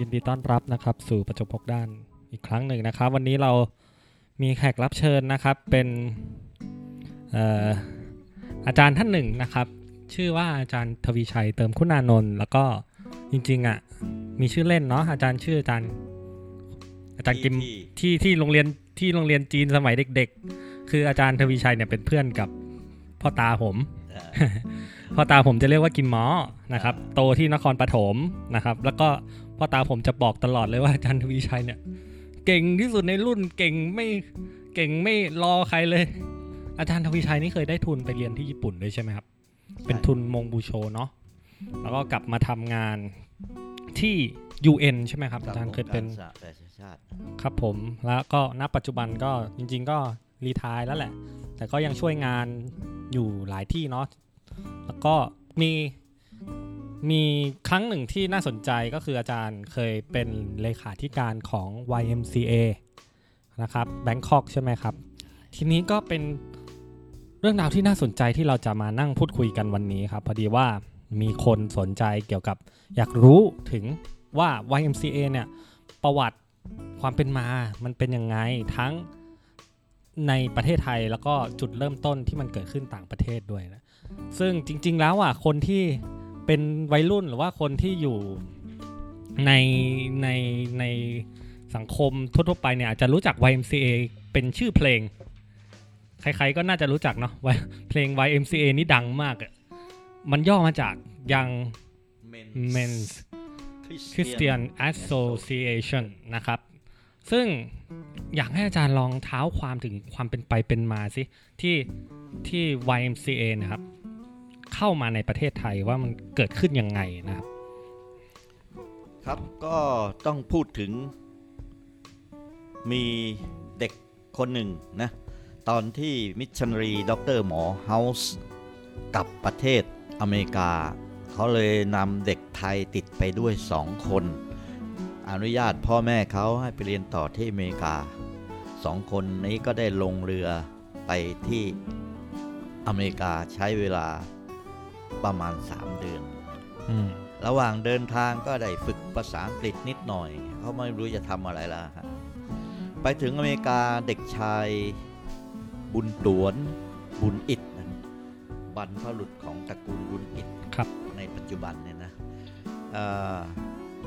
ยินดีต้อนรับนะครับสู่ประจบพกด้านอีกครั้งหนึ่งนะครับ วันนี้เรามีแขกรับเชิญนะครับเป็นเอ่ออาจารย์ท่านหนึ่งนะครับ ชื่อว่าอาจารย์ทวีชัยเติมคุณานนท์แล้วก็จริงๆอะมีชื่อเล่นเนาะอาจารย์ชื่ออาจารย์ อาจารย์กิมที่ที่ที่โรงเรียนที่โรงเรียนจีนสมัยเด็ก ๆ คืออาจารย์ทวีชัยเนี่ยเป็นเพื่อนกับพ่อตาผมอ่าพ่อตาผมจะเรียกว่ากิมหมอนะครับ โตที่นครปฐมนะครับ แล้วก็ พ่อตาผมจะบอกตลอดเลยว่าอาจารย์ทวีชัยเนี่ย เก่งที่สุดในรุ่นเก่งไม่เก่งไม่รอใครเลย อาจารย์ทวีชัยนี่เคยได้ทุนไปเรียนที่ญี่ปุ่นด้วยใช่ไหมครับ เป็นทุนมงบูโชเนาะแล้วก็กลับมาทำงานที่ UN ใช่ไหมครับอาจารย์เคยเป็นสหประชาชาติครับผมแล้วก็ณปัจจุบันก็จริง ๆ ก็รีทายแล้วแหละ แต่ก็ยังช่วยงานอยู่หลายที่เนาะแล้วก็มี มีครั้งหนึ่งที่น่าสนใจก็คืออาจารย์เคยเป็นเลขาธิการของ YMCA นะครับแบงคอกใช่ไหมครับ ทีนี้ก็เป็นเรื่องราวที่น่าสนใจที่เราจะมานั่งพูดคุยกันวันนี้ครับ พอดีว่ามีคนสนใจเกี่ยวกับอยากรู้ถึงว่า YMCA เนี่ยประวัติความเป็นมา มันเป็นยังไงทั้งในประเทศไทยแล้วก็จุดเริ่มต้นที่มันเกิดขึ้นต่างประเทศด้วยนะ ซึ่งจริง ๆ แล้วอะคนที่ เป็นวัยรุ่นหรือว่าคนที่อยู่ในในในสังคมทั่วๆไปเนี่ยอาจจะรู้จัก YMCA เป็นชื่อเพลง ใครๆก็น่าจะรู้จักเนาะเพลง YMCA นี่ดังมากอะมันย่อมาจาก Young Men's Christian Association นะครับ ซึ่งอยากให้อาจารย์ลองเท้าความถึงความเป็นไปเป็นมาสิที่ที่ YMCA นะครับ เข้ามาในประเทศไทยว่ามันเกิดขึ้นยังไงนะครับ ครับก็ต้องพูดถึง มีเด็กคนหนึ่งนะ ตอนที่มิชชันนารีด็อกเตอร์หมอเฮาส์กับประเทศอเมริกา เขาเลยนำเด็กไทยติดไปด้วยสองคน อนุญาตพ่อแม่เขาให้ไปเรียนต่อที่อเมริกาสองคนนี้ก็ได้ลงเรือไปที่อเมริกาใช้เวลา ประมาณ 3 เดือนอืมระหว่างเดินทางก็ได้ฝึกภาษาอังกฤษนิดหน่อย เขาไม่รู้จะทำอะไรแล้วฮะไปถึงอเมริกาเด็กชายบุญตวนบุญอิดนะบรรพบุรุษของตระกูลบุญอิดครับในปัจจุบันเนี่ยนะเอ่อ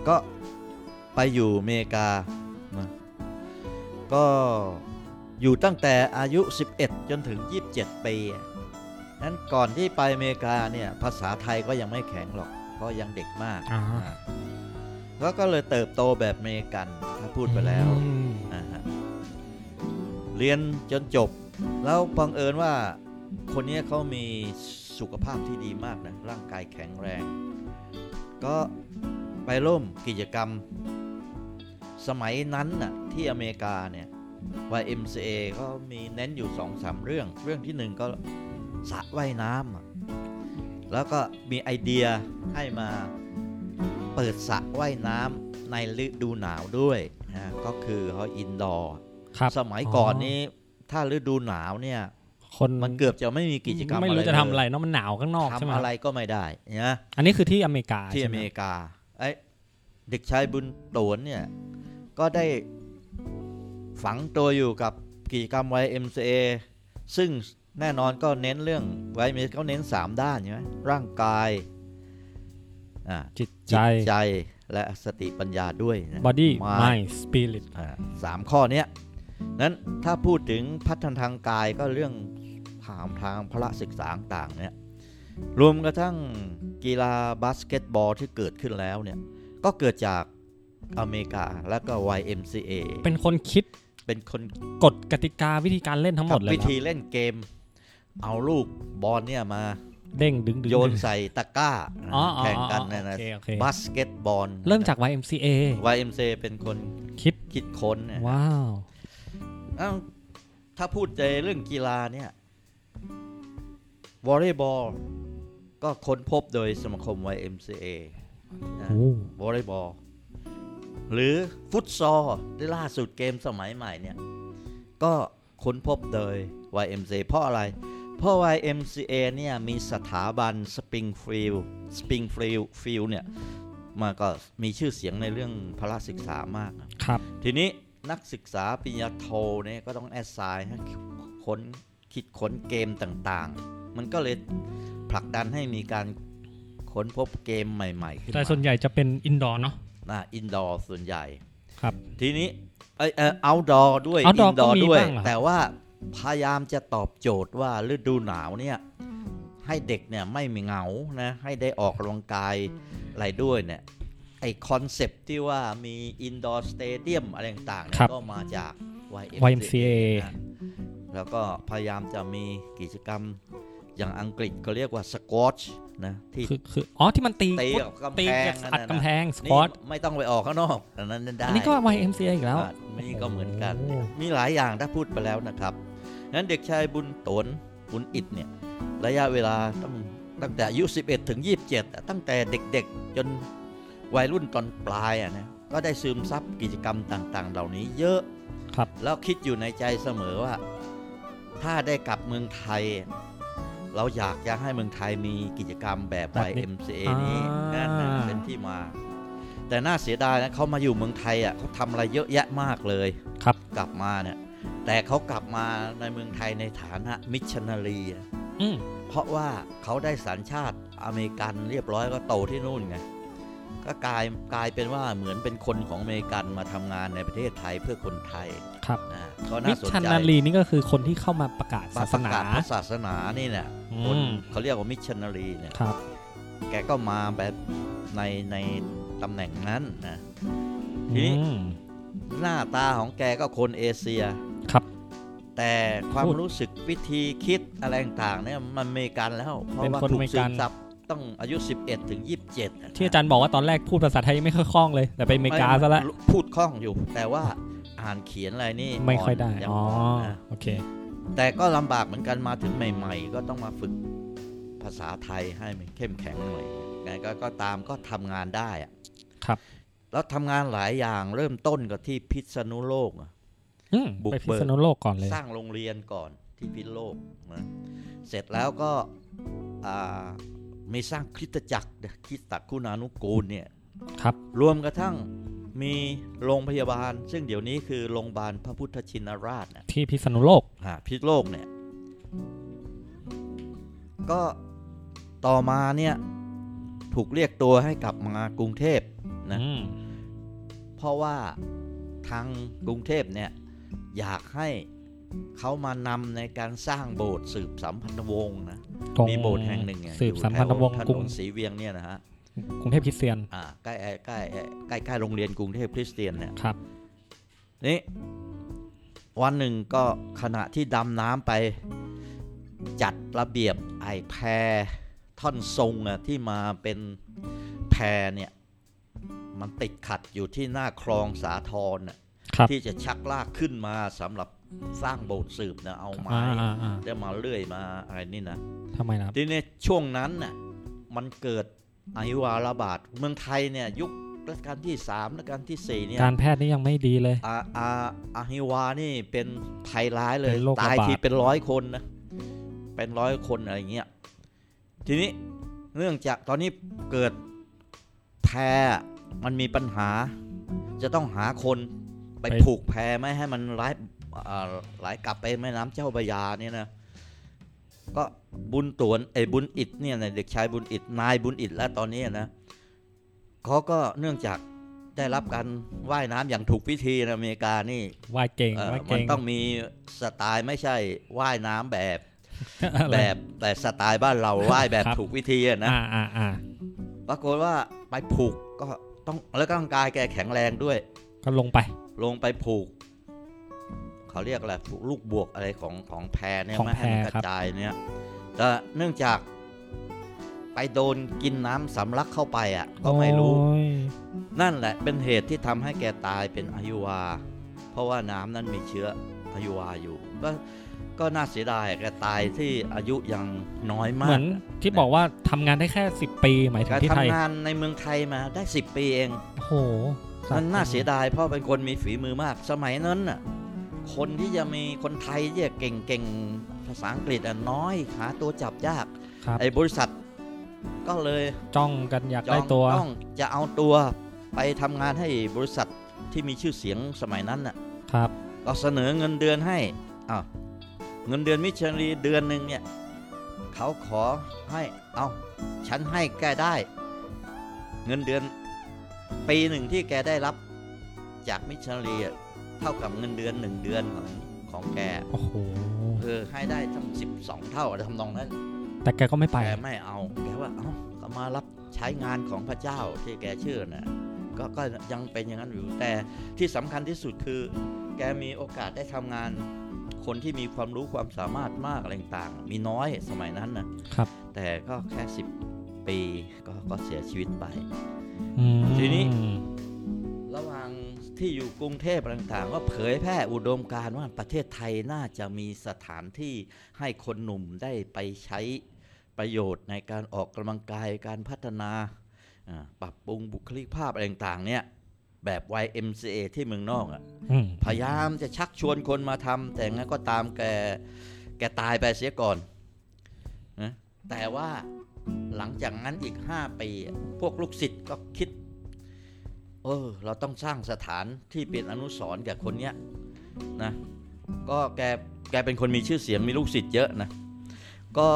ก็ไปอยู่อเมริกานะก็อยู่ตั้งแต่อายุ 11 จนถึง 27 ปี นั้นก่อนที่ไปอเมริกาเนี่ยภาษาไทยก็ยังไม่แข็งหรอก เพราะยังเด็กมากอ่าอ่าแล้วก็เลยเติบโตแบบอเมริกันถ้าพูดไปแล้วอืมอ่าฮะเรียนจนจบ แล้วบังเอิญว่าคนนี้เขามีสุขภาพที่ดีมากนะร่างกายแข็งแรง ก็ไปร่วมกิจกรรม สมัยนั้นน่ะที่อเมริกาเนี่ย YMCA ก็มีเน้นอยู่สองสามเรื่อง เรื่องที่หนึ่งก็ สระว่ายน้ำอะแล้วก็มีไอเดียให้มาเปิดสระว่ายน้ำในฤดูหนาวด้วยนะก็คือเขา indoor ครับสมัยก่อนนี้ถ้าฤดูหนาวเนี่ยคนมันเกือบจะไม่มีกิจกรรมไม่รู้จะทำอะไรเลยเนาะมันหนาวข้างนอกใช่ไหมทำอะไรก็ไม่ได้นะอันนี้คือที่อเมริกาที่ใช่อไหเมริกาไอ้เด็กชายบุญต๋วนเนี่ยก็ได้ฝังตัวอยู่กับกิจกรรม YMCA ซึ่ง แน่นอนก็เน้นเรื่อง YMCA เขาเน้น 3 ด้านใช่ไหมร่างกายอ่าจิตใจใจและสติปัญญาด้วยนะ body Mind mind spirit อ่าสามข้อเนี้ยนั้นถ้าพูดถึงพัฒนาทางกายก็เรื่องทางทางพละศึกษาต่างๆเนี่ยรวมกระทั่งกีฬาบาสเกตบอลที่เกิดขึ้นแล้วเนี่ย ก็เกิดจากอเมริกาแล้วก็ YMCA เป็นคนคิดเป็นคนกฎกติกาวิธีการเล่นทั้งหมดเลยวิเหรอธีเล่นเกม เอาลูกบอลเนี่ยมาเด้งดึงดึงโยนดึงใส่ตะกร้าอ๋ออ๋อแข่งกันอ๋อนะนะโอเคโอเคบาสเกตบอลเริ่มจาก YMCA YMC เป็นคนคิดคิดค้นเนี่ยว้าวเอ้าถ้าพูดในเรื่องกีฬาเนี่ยวอลเลย์บอลก็ค้นพบโดยสมาคม YMCA นะโอ้วอลเลย์บอลหรือฟุตซอลที่ล่าสุดเกมสมัยใหม่เนี่ย ก็ค้นพบโดย YMCA เพราะอะไร เพราะ YMCA เนี่ยมีสถาบันสปริงฟิลด์สปริงฟิลด์เนี่ยมาก็มีชื่อเสียงในเรื่องพละศึกษามากนะครับ ทีนี้นักศึกษาปริญญาโทเนี่ยก็ต้อง assign ให้ค้นคิดค้นเกมต่างๆ มันก็เลยผลักดันให้มีการค้นพบเกมใหม่ๆขึ้นแต่มาส่วนใหญ่จะเป็น indoor เนาะนะ indoor ส่วนใหญ่ครับ ทีนี้เออเออ outdoor ด้วย outdoor ดอก็ร์มีด้วยบ้างเหรอแต่ว่า พยายามจะตอบโจทย์ว่าฤดูหนาวเนี่ยให้เด็กเนี่ยไม่มีเหงานะให้ได้ออกกำลังกายอะไรด้วยเนี่ยไอ concept ที่ว่ามี indoor stadium อะไรต่างๆเนี่ยครับก็มาจาก YMCA นะแล้วก็พยายามจะมีกิจกรรมอย่างอังกฤษก็เรียกว่าสควอชนะที่คือคืออ๋อที่มันตีตีกับกำตีแพงกับนั่นอัดน่ะกำแพนะงสนี่ปอร์ตไม่ต้องไปออกข้างนอกอันนั้นได้อันนี้ก็ YMCA อีกแล้วอะนี่ก็เหมือนกันโอ้มีหลายอย่างถ้าพูดไปแล้วนะครับ งั้นเด็กชายบุญตนบุญอิดเนี่ยระยะเวลาตั้งตั้งแต่อายุ 11 ถึง 27อะตั้งแต่เด็กๆ จนวัยรุ่นตอนปลายอะนะก็ได้ซึมซับกิจกรรมต่าง ๆ เหล่านี้เยอะครับแล้วคิดอยู่ในใจเสมอว่า ถ้าได้กลับเมืองไทย เราอยากจะให้เมืองไทยมีกิจกรรมแบบแบบนี้ YMCA นี้อ่านั่นั่นนะเป็นที่มา แต่น่าเสียดายนะเขามาอยู่เมืองไทยอะเขาทำอะไรเยอะแยะมากเลยครับ กลับมาเนี่ย แต่เขากลับมาในเมืองไทยในฐานะมิชชันนารีอะอืมเพราะว่าเขาได้สัญชาติอเมริกันเรียบร้อยก็โตที่นู่นไงก็กลายกลายเป็นว่าเหมือนเป็นคนของอเมริกันมาทำงานในประเทศไทยเพื่อคนไทยครับนะก็มิน่าชสนชันใจนารีนี่ก็คือคนที่เข้ามาประกาศศาสประนากาศพระศาสนานี่เนี่ยอืคนมเขาเรียกว่ามิชชันนารีเนี่ยครับ แกก็มาแบบในในตำแหน่งนั้นนะทีนี้อืมหน้าตาของแกก็คนเอเชียครับ แต่ความพูดรู้สึกวิธีคิดอะไรต่างๆเนี่ยมันอเมริกันแล้ว เพราะเป็นว่าคนถูอเมกริซึกัมนซับต้องอายุ 11 ถึง 27ะที่อาจารย์บอกว่าตอนแรกพูดภาษาไทยยังไม่ค่อยคล่องเลย แต่ไปอเมริกาซะแล้วพูดคล่องอยู่ แต่ว่าอ่านเขียนอะไรนี่ไม่ค่อยได้ยังอ๋อนนะโอเค แต่ก็ลำบากเหมือนกันมาถึงใหม่ ๆ ก็ต้องมาฝึกภาษาไทยให้มันเข้มแข็งหน่อยไงก็ก็ตามก็ทำงานได้อะครับ แล้วทำงานหลายอย่างเริ่มต้นกับที่พิษณุโลกอะอืม บุกไปพิเบิกษณุโลกก่อนเลย สร้างโรงเรียนก่อนที่พิษณุโลกนะเสร็จแล้วก็อ่ามีสร้างคริสตจักรนะคริสตจักรคุณานุกูลเนี่ยครับ รวมกระทั่งมีโรงพยาบาล ซึ่งเดี๋ยวนี้คือโรงพยาบาลพระพุทธชินราชนะที่พิษณุโลกอ่าพิษณุโลกเนี่ย ก็ต่อมาเนี่ยถูกเรียกตัวให้กลับมากรุงเทพนะอืมเพราะว่าทางกรุงเทพเนี่ย อยากให้เขามานำในการสร้างโบสถ์สืบสัมพันธวงศ์นะตรงมีโบสถ์แห่งหนึ่งเนี่ยสืบสัมพันธวงศ์อยู่แถกรุถงนนศรีเวียงเนี่ยนะฮะกรุงเทพคริสเตียนอ่าใกล้ใกล้ใกล้ใกล้โรงเรียนกรุงเทพคริสเตียนเนี่ยครับนี่วันหนึ่งก็ขณะที่ดำน้ำไปจัดระเบียบไอ้แพท่อนทรงอะที่มาเป็นแพเนี่ย มันติดขัดอยู่ที่หน้าคลองสาทรน่ะครับ ที่จะชักลากขึ้นมาสำหรับสร้างโบสถ์สืบนะเอาไม้อ่าอ่าอ่าจะมาเลื่อยมาอะไรนี่นะทำไมนะครับทีนี้ช่วงนั้นน่ะมันเกิดอหิวาระบาดเมืองไทยเนี่ยยุครัชกาลที่สามรัชกาลที่สี่เนี่ยการแพทย์นี่ยังไม่ดีเลยอาอาอาฮิวานี่เป็นภัยร้ายเลยเป็นโรคระบาดตายทีเป็นร้อยคนนะเป็นร้อยคนอะไรเงี้ยทีนี้เนื่องจากตอนนี้เกิดแพมันมีปัญหา จะต้องหาคน ไปผูกแพไม่ให้มันไหลอ่าไหลกลับไปแม่น้ำเจ้าพระยาเนี่ยนะก็บุญตวนไอ้บุญอิดเนี่ยนะเด็กชายบุญอิดนายบุญอิดแล้วตอนนี้นะเขาก็เนื่องจากได้รับการว่ายน้ำอย่างถูกวิธีนะอเมริกานี่ว่ายเก่งเอ่อว่ายมัเก่นงต้องมีสไตล์ไม่ใช่ว่ายน้ำแบบอะไรแบบแต่สไตล์บ้านเราว่ายแบบครับถูกวิธีอะนะอ่าอ่าอ่าปรากฏว่าไปผูกก็ต้องแล้วก็ร่างกายแกแข็งแรงด้วย ก็ลงไป ลงไปผูก เขาเรียกอะไรลูกบวกอะไรของของแพรเนี่ยของไม่ให้มันแพกรครับระจายเนี่ยแต่เนื่องจากไปโดนกินน้ำสำลักเข้าไปอะ ก็ไม่รู้ โอ้ยนั่นแหละเป็นเหตุที่ทำให้แกตายเป็นอายุวา เพราะว่าน้ำนั้นมีเชื้ออายุวาอยู่ ก็ก็น่าเสียดายแกตายที่อายุยังน้อยมาเหมืกอนที่บอกว่าทำงานได้แค่สิบปีหมายถึแกงที่ไทยทำงานในเมืองไทยมาได้ 10 ปีเอง โอ้โห มันน่าเสียดายเพราะเป็นคนมีฝีมือมาก สมัยนั้นน่ะคนที่จะมีคนไทยที่จะเก่งๆภาษาอังกฤษอะน้อยหาตัวจับยากครับไอ้บริษัท ก็เลยจ้องกันอยากจอได้งตัวต้องจะเอาตัวไปทำงานให้บริษัทที่มีชื่อเสียงสมัยนั้นน่ะครับก็เสนอเงินเดือนให้อ้าวเงินเดือนมิชลีเดือนหนึ่งเนี่ยเขาขอให้เอาฉันให้แกได้ เงินเดือน ปีหนึ่งที่แกได้รับจากมิชลีอะเท่ากับเงินเดือนหนึ่งเดือนของของแกโอ้โหเออให้ได้ทั้งสิบสองเท่าอะไรทำนองนั้น แต่แกก็ไม่ไปแกไม่เอา แกว่าเอ้าก็มารับใช้งานของพระเจ้าที่แกเชื่อนะก็ก็ยังเป็นอย่างนั้นอยู่แต่ที่สำคัญที่สุดคือ แกมีโอกาสได้ทำงาน คนที่มีความรู้ความสามารถมากอะไรต่างๆมีน้อยสมัยนั้นนะครับ แต่ก็แค่สิบปีก็ก็เสียชีวิตไปอืม ทีนี้ ระหว่างที่อยู่กรุงเทพอะไรต่างๆ ก็เผยแพร่อุดมการณ์ว่าประเทศไทยน่าจะมีสถานที่ให้คนหนุ่มได้ไปใช้ประโยชน์ในการออกกำลังกายการพัฒนาอ่าปรับปรุงบุคลิกภาพอะไรต่างๆ เนี่ยแบบ YMCA ที่เมืองนอกอะอืมพยายามจะชักชวนคนมาทำแต่งั้นก็ตามแก แกตายไปเสียก่อนนะแต่ว่า หลังจากนั้นอีก 5 ปีอะพวกลูกศิษย์ก็คิด เออ เราต้องสร้างสถานที่เป็นอนุสรณ์แก่คนเนี้ยนะก็แกแกเป็นคนมีชื่อเสียงมีลูกศิษย์เยอะนะก็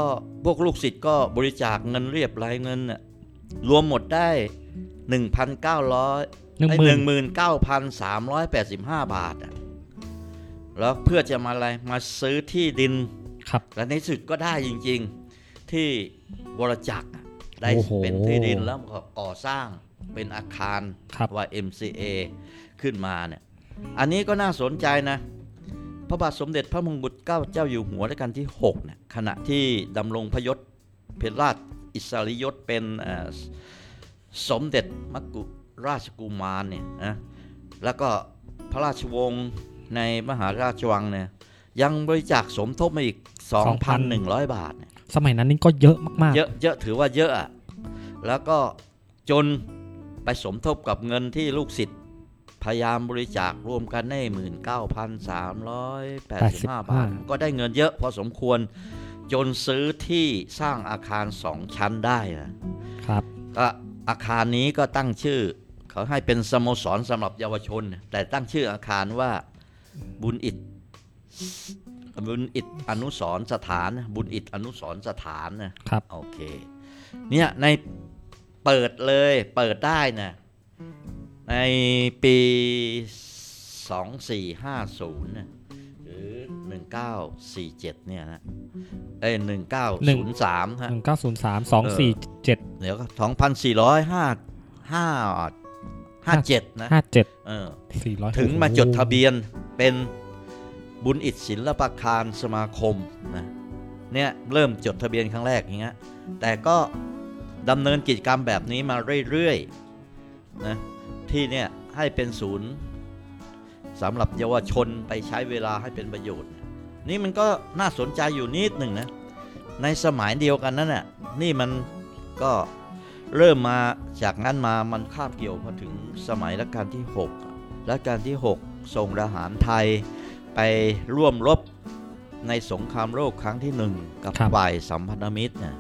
พวกลูกศิษย์ก็บริจาคเงินเรียบรายเงินน่ะรวมหมดได้ 1,900หนึ่งไอ้หมื่หนนึ่งหมื่นเก้าพันสามร้อยแปดสิบห้าบาทอะแล้วเพื่อจะมาอะไรมาซื้อที่ดินครับและในสุดก็ได้จริง ๆที่ วรจักรอะได้โอ้โหเป็นที่ดินแล้วก็ก่อสร้างเป็นอาคารครับว่า MCA ขึ้นมาเนี่ยอันนี้ก็น่าสนใจนะ พระบาทสมเด็จพระมงกุฎเกล้าเจ้าอยู่หัวรัชกาลที่6เนี่ยขณะที่ดำรงพยศเป็นราชอิสริยศเป็นเอ่อสมเด็จมกุราชกุมารเนี่ยนะแล้วก็พระราชวงศ์ในมหาราชวังเนี่ยยังบริจาคสมทบมาอีก 2,100 บาทเนี่ย สมัยนั้นนี่ก็เยอะมากเยอะเยอะถือว่าเยอะอะแล้วก็จนไปสมทบกับเงินที่ลูกศิษย์พยายามบริจาครวมกันได้หมื่นเก้าพันสามร้อยแปดสิบห้าบาท ก็ได้เงินเยอะพอสมควร จนซื้อที่สร้างอาคารสองชั้นได้นะๆครับก็อาคารนี้ก็ตั้งชื่อ เขาให้เป็นสโมสรสำหรับเยาวชน แต่ตั้งชื่ออาคารว่าบุญอิฐ บุญอิฐอนุสรณ์สถาน บุญอิฐอนุสรณ์สถานนะครับ โอเค เนี่ยในเปิดเลยเปิดได้นะในปี 2450นะหรือ 1947 เนี่ยนะเอ้ย1903ฮะหนึ่งเก้าศูนย์สามสองสี่เจ็ดเดี๋ยวก็2,457นะห้าเจ็ดเออสี่ร้อยถึงมาจดทะเบียนเป็น บุญอิฐศิลปคารสมาคมนะเนี่ยเริ่มจดทะเบียนครั้งแรกอย่างเงี้ยแต่ก็ดำเนินกิจกรรมแบบนี้มาเรื่อยๆนะที่เนี่ยให้เป็นศูนย์สำหรับเยาวชนไปใช้เวลาให้เป็นประโยชน์ นี่มันก็น่าสนใจอยู่นิดหนึ่งนะในสมัยเดียวกันนั้นน่ะนี่มันก็เริ่มมาจากนั้นมามันคาบเกี่ยวมาถึงสมัยรัชกาลที่6อะรัชกาลที่6ส่งทหารไทย ไปร่วมรบในสงครามโลกครั้งที่หนึ่งกับฝ่ายสัมพันธมิตรเนี่ย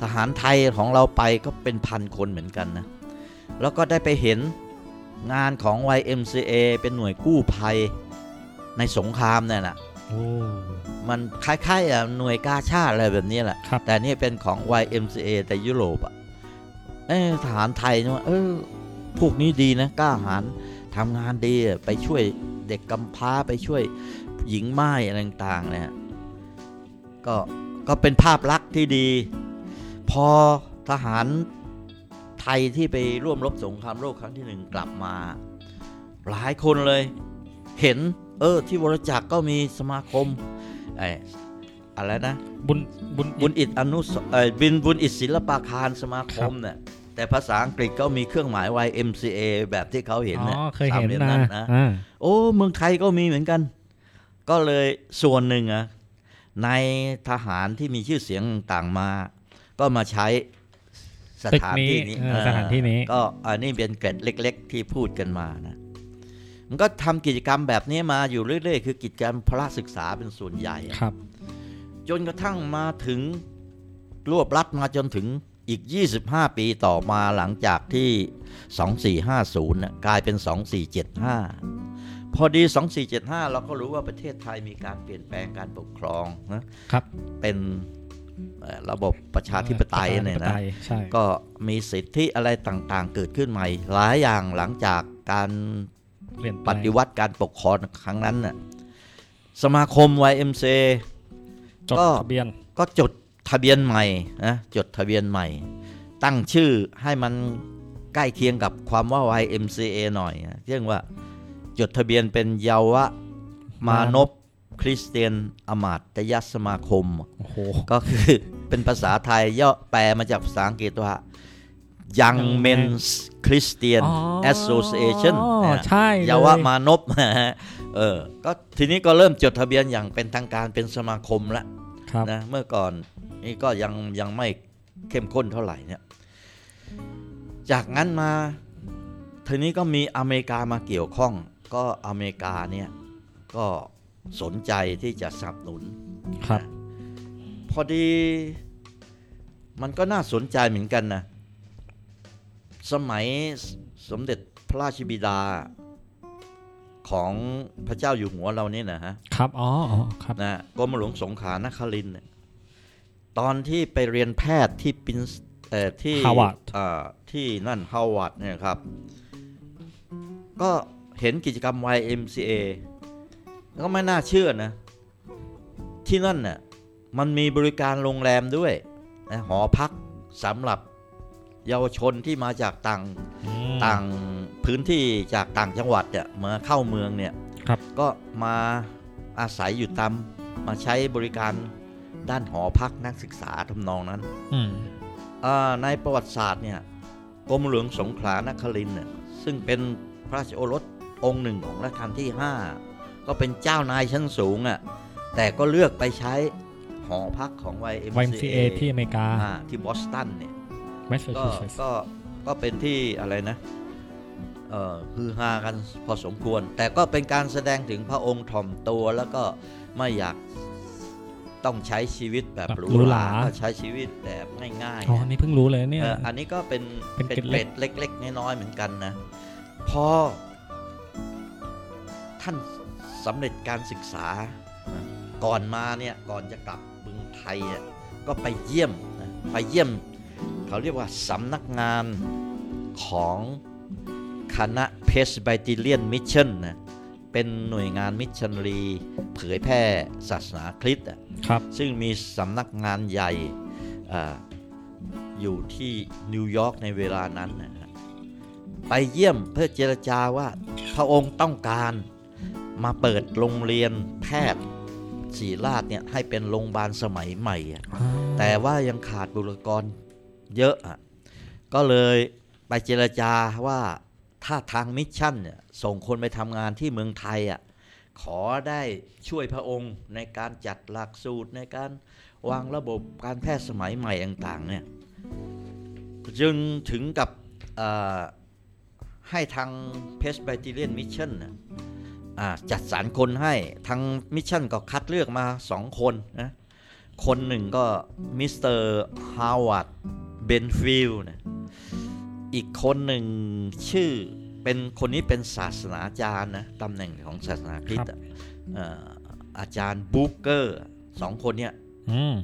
ทหารไทยของเราไปก็เป็นพันคนเหมือนกันนะ แล้วก็ได้ไปเห็นงานของ YMCA เป็นหน่วยกู้ภัยในสงครามเนี่ยนะโอ้มันคล้ายๆอะหน่วยกาชาติอะไรแบบนี้แหละครับแต่นี่เป็นของ YMCA แต่ยุโรปอะเอ้ทหารไทยเนี่ยว่าเออพวกนี้ดีนะกล้าหาญทำงานดีอะไปช่วย เด็กกำพร้าไปช่วยหญิงไม้อะไรต่างๆเนี่ยก็ก็เป็นภาพลักษณ์ที่ดี พอทหารไทยที่ไปร่วมรบสงครามโลกครั้งที่หนึ่งกลับมา หลายคนเลย เห็น เออ ที่วรจักรก็มีสมาคมไอ้อะไรนะบุญบุญบุญอิฐอนุสเอ่อบินบุญอิฐศิลปาคารสมาคมเนี่ย แต่ภาษาอังกฤษก็มีเครื่องหมาย YMCA แบบที่เขาเห็นอ๋เนี่ยอเคยเห็นสามหลี่ยมนะนะอ่าโอ้ เมืองไทยก็มีเหมือนกัน ก็เลยส่วนหนึ่งอะในทหารที่มีชื่อเสียงต่างๆมา ก็มาใช้สถานที่นี้ตึกนี้เออสถานที่นี้ ก็อันนี้เป็นเกร็ดเล็ก ๆ ที่พูดกันมานะมันก็ทำกิจกรรมแบบนี้มาอยู่เรื่อย ๆ คือกิจกรรมพระศึกษาเป็นส่วนใหญ่อะครับ จนกระทั่งมาถึงรวบรัดมาจนถึง อีก 25 ปีต่อมาหลังจากที่ 2450น่ะกลายเป็น 2475 พอดี 2475 เราก็รู้ว่าประเทศไทยมีการเปลี่ยนแปลงการปกครองนะครับ เป็นเอ่อระบบประชาธิปไตยเนี่ยประชาธิปนะไตยใช่ก็มีสิทธิอะไรต่างๆ เกิดขึ้นใหม่ หลายอย่างหลังจากการเปลี่ยนแลปงฏิวัติการปกครองครั้งนั้นน่ะสมาคม YMC จดก็ทะเบียนก็จด ทะเบียนใหม่นะจดทะเบียนใหม่ ตั้งชื่อให้มันใกล้เคียงกับความว่า YMCA หน่อยนะเช่นว่า จดทะเบียนเป็นเยาวมานพคริสเตียนอมาตยสมาคมโอ้โหก็คือเป็นภาษาไทยย่อแปลมาจากภาษาอังกฤษว่า Young Young Men's Christian อ๋อ Association นะใช่เลยเยาวมานพนะฮะเออก็ทีนี้ก็เริ่มจดทะเบียนอย่างเป็นทางการเป็นสมาคมละครับนะเมื่อก่อน นี่ก็ยังยังไม่เข้มข้นเท่าไหร่เนี่ย จากนั้นมาทีนี้ก็มีอเมริกามาเกี่ยวข้อง ก็อเมริกาเนี่ยก็สนใจที่จะสนับสนุนครับนะพอดีมันก็น่าสนใจเหมือนกันนะ สมัยสมเด็จพระราชบิดาของพระเจ้าอยู่หัวเราเนี่ยนะฮะ ครับอ๋ออ๋อ ครับ นะ กรมหลวงสงขลานครินทร์เนี่ย ตอนที่ไปเรียนแพทย์ที่ปินส์เอ่อที่ Harvard อ่าที่นั่นฮาวาดเนี่ยครับ ก็เห็นกิจกรรม YMCA ก็ไม่น่าเชื่อนะ ที่นั่นน่ะมันมีบริการโรงแรมด้วยนะหอพักสำหรับเยาวชนที่มาจากต่างอืมต่างพื้นที่จากต่างจังหวัดเนี่ยมาเข้าเมืองเนี่ยครับก็มาอาศัยอยู่ตามมาใช้บริการ ด้านหอพักนักศึกษาทำนองนั้นอืมอ่าในประวัติศาสตร์เนี่ยกรมหลวงสงขลานครินทร์เนี่ยซึ่งเป็นพระราชโอรสองค์หนึ่งของรัชกาลที่ 5 ก็เป็นเจ้านายชั้นสูงอะ่ะแต่ก็เลือกไปใช้หอพักของ YMCA, YMCA ที่อเมริกาอ่าที่บอสตันเนี่ยแมสซาก็ชูเซตส์ก็ก็เป็นที่อะไรนะเอ่อฮือฮากันพอสมควร แต่ก็เป็นการแสดงถึงพระองค์ถ่อมตัวแล้วก็ไม่อยาก ต้องใช้ชีวิตแบบหรูหราก็ใช้ชีวิตแบบง่ายๆอ๋อนะนี่เพิ่งรู้เลยเนี่ยเอ่ออันนี้ก็เป็นเป็นเป็นเกร็ดเกร็ดเล็ก ๆ น้อยๆเหมือนกันนะพอท่านสำเร็จการศึกษานะก่อนมาเนี่ยก่อนจะกลับเมืองไทยอะก็ไปเยี่ยมนะไปเยี่ยม เขาเรียกว่าสำนักงานของคณะ Presbyterian Mission นะ เป็นหน่วยงานมิชชันนารีเผยแพร่ศาสนาคริสต์อะครับซึ่งมีสำนักงานใหญ่อาอยู่ที่นิวยอร์กในเวลานั้นนะฮะไปเยี่ยมเพื่อเจรจาว่าพระองค์ต้องการมาเปิดโรงเรียนแพทย์ศิริราชเนี่ยให้เป็นโรงพยาบาลสมัยใหม่อะแต่ว่ายังขาดบุคลากรเยอะอะก็เลยไปเจรจาว่า ถ้าทาง mission เนี่ยส่งคนไปทำงานที่เมืองไทยอะขอได้ช่วยพระองค์ในการจัดหลักสูตรในการวางระบบการแพทย์สมัยใหม่ต่างๆเนี่ยจึงถึงกับให้ทาง Presbyterian Mission จัดสรรคนให้ทาง mission ก็คัดเลือกมาสองคนนะคนหนึ่งก็มิสเตอร์ฮาวาร์ดเบนฟิลนะ อีกคนหนึ่งชื่อเป็นคนนี้เป็นศาสนาจารย์นะตำแหน่งของศาสนาคริสต์อะเอ่ออาจารย์บุ๊กเกอร์สองคนเนี่ยอืม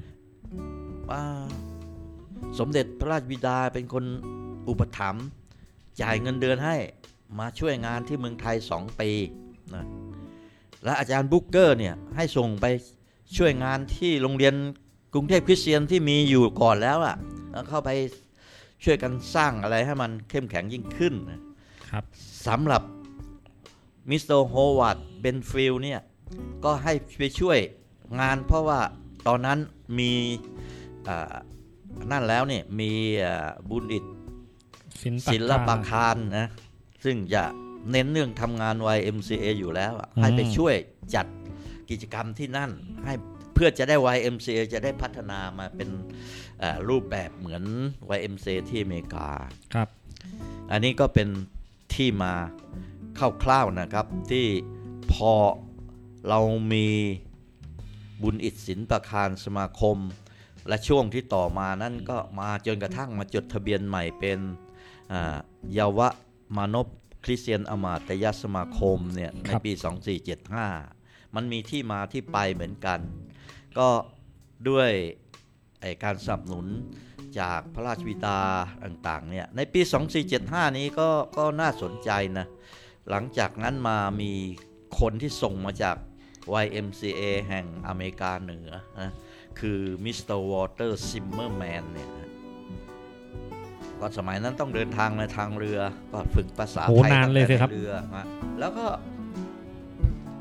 ว่าสมเด็จพระราชบิดาเป็นคนอุปถัมภ์จ่ายเงินเดือนให้มาช่วยงานที่เมืองไทยสองปีนะและอาจารย์บุ๊กเกอร์เนี่ยให้ส่งไปช่วยงานที่โรงเรียนกรุงเทพคริสเตียนที่มีอยู่ก่อนแล้วอะแล้วเข้าไป ช่วยกันสร้างอะไรให้มันเข้มแข็งยิ่งขึ้นนะครับสำหรับมิสเตอร์โฮวาร์ดเบนฟิลเนี่ย ก็ให้ไปช่วยงานเพราะว่าตอนนั้นมีอ่านั่นแล้วเนี่ยมีอ่าบุญอิตศิลศิลปาคคารนะซึ่งจะเน้นเรื่องทำงาน YMCA อยู่แล้วอะอืมให้ไปช่วยจัดกิจกรรมที่นั่น ให้เพื่อจะได้ YMCA จะได้พัฒนามาเป็นเอ่อ รูปแบบเหมือน YMCA ที่อเมริกาครับ อันนี้ก็เป็นที่มาคร่าวๆนะครับ ที่พอเรามีบุญอิตศิลปาคารสมาคม และช่วงที่ต่อมานั้นก็มาจนกระทั่งมาจดทะเบียนใหม่เป็นอ่าเยาวมานพคริสเตียนอมาตยสมาคมเนี่ยในครับปี 2475 มันมีที่มาที่ไปเหมือนกัน ก็ด้วยไอ้ การสนับสนุนจากพระราชบิดาต่างๆเนี่ยในปี 2475 นี้ก็ก็น่าสนใจนะ หลังจากนั้นมามีคนที่ส่งมาจาก YMCA แห่งอเมริกาเหนือนะคือมิสเตอร์วอเตอร์ซิมเมอร์แมนเนี่ยนะก็สมัยนั้นต้องเดินทางในทางเรือก็ฝึกภาษาโหไทยนานเลยสิครับตั้งแต่ในเรือนะแล้วก็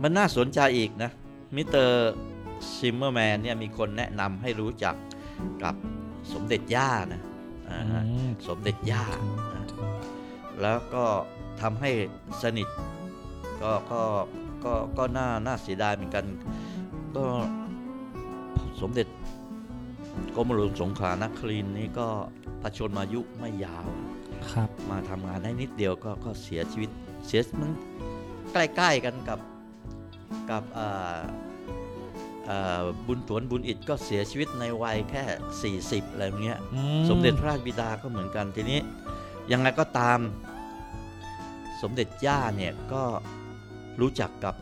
มันน่าสนใจอีกนะมิสเตอร์ซิมเมอร์แมนเนี่ยมีคนแนะนำให้รู้จัก กับสมเด็จย่านะอ่าฮะอืมสมเด็จย่านะแล้วก็ทำให้สนิทก็ก็ก็ก็น่าน่าเสียดายเหมือนกัน ก็สมเด็จกรมหลวงสงขลานครินทร์นี่ก็พระชนมายุไม่ยาวครับ มาทำงานได้นิดเดียวก็ก็เสียชีวิตเสียมันใกล้ๆกันกับกับอ่าอ่า บุญถวนบุญอิดก็เสียชีวิตในวัยแค่ 40 อะไรอย่างเงี้ยอืสมเด็จพระราชบิดาก็เหมือนกันทีนี้ยังไงก็ตามสมเด็จย่าเนี่ยก็รู้จักกับ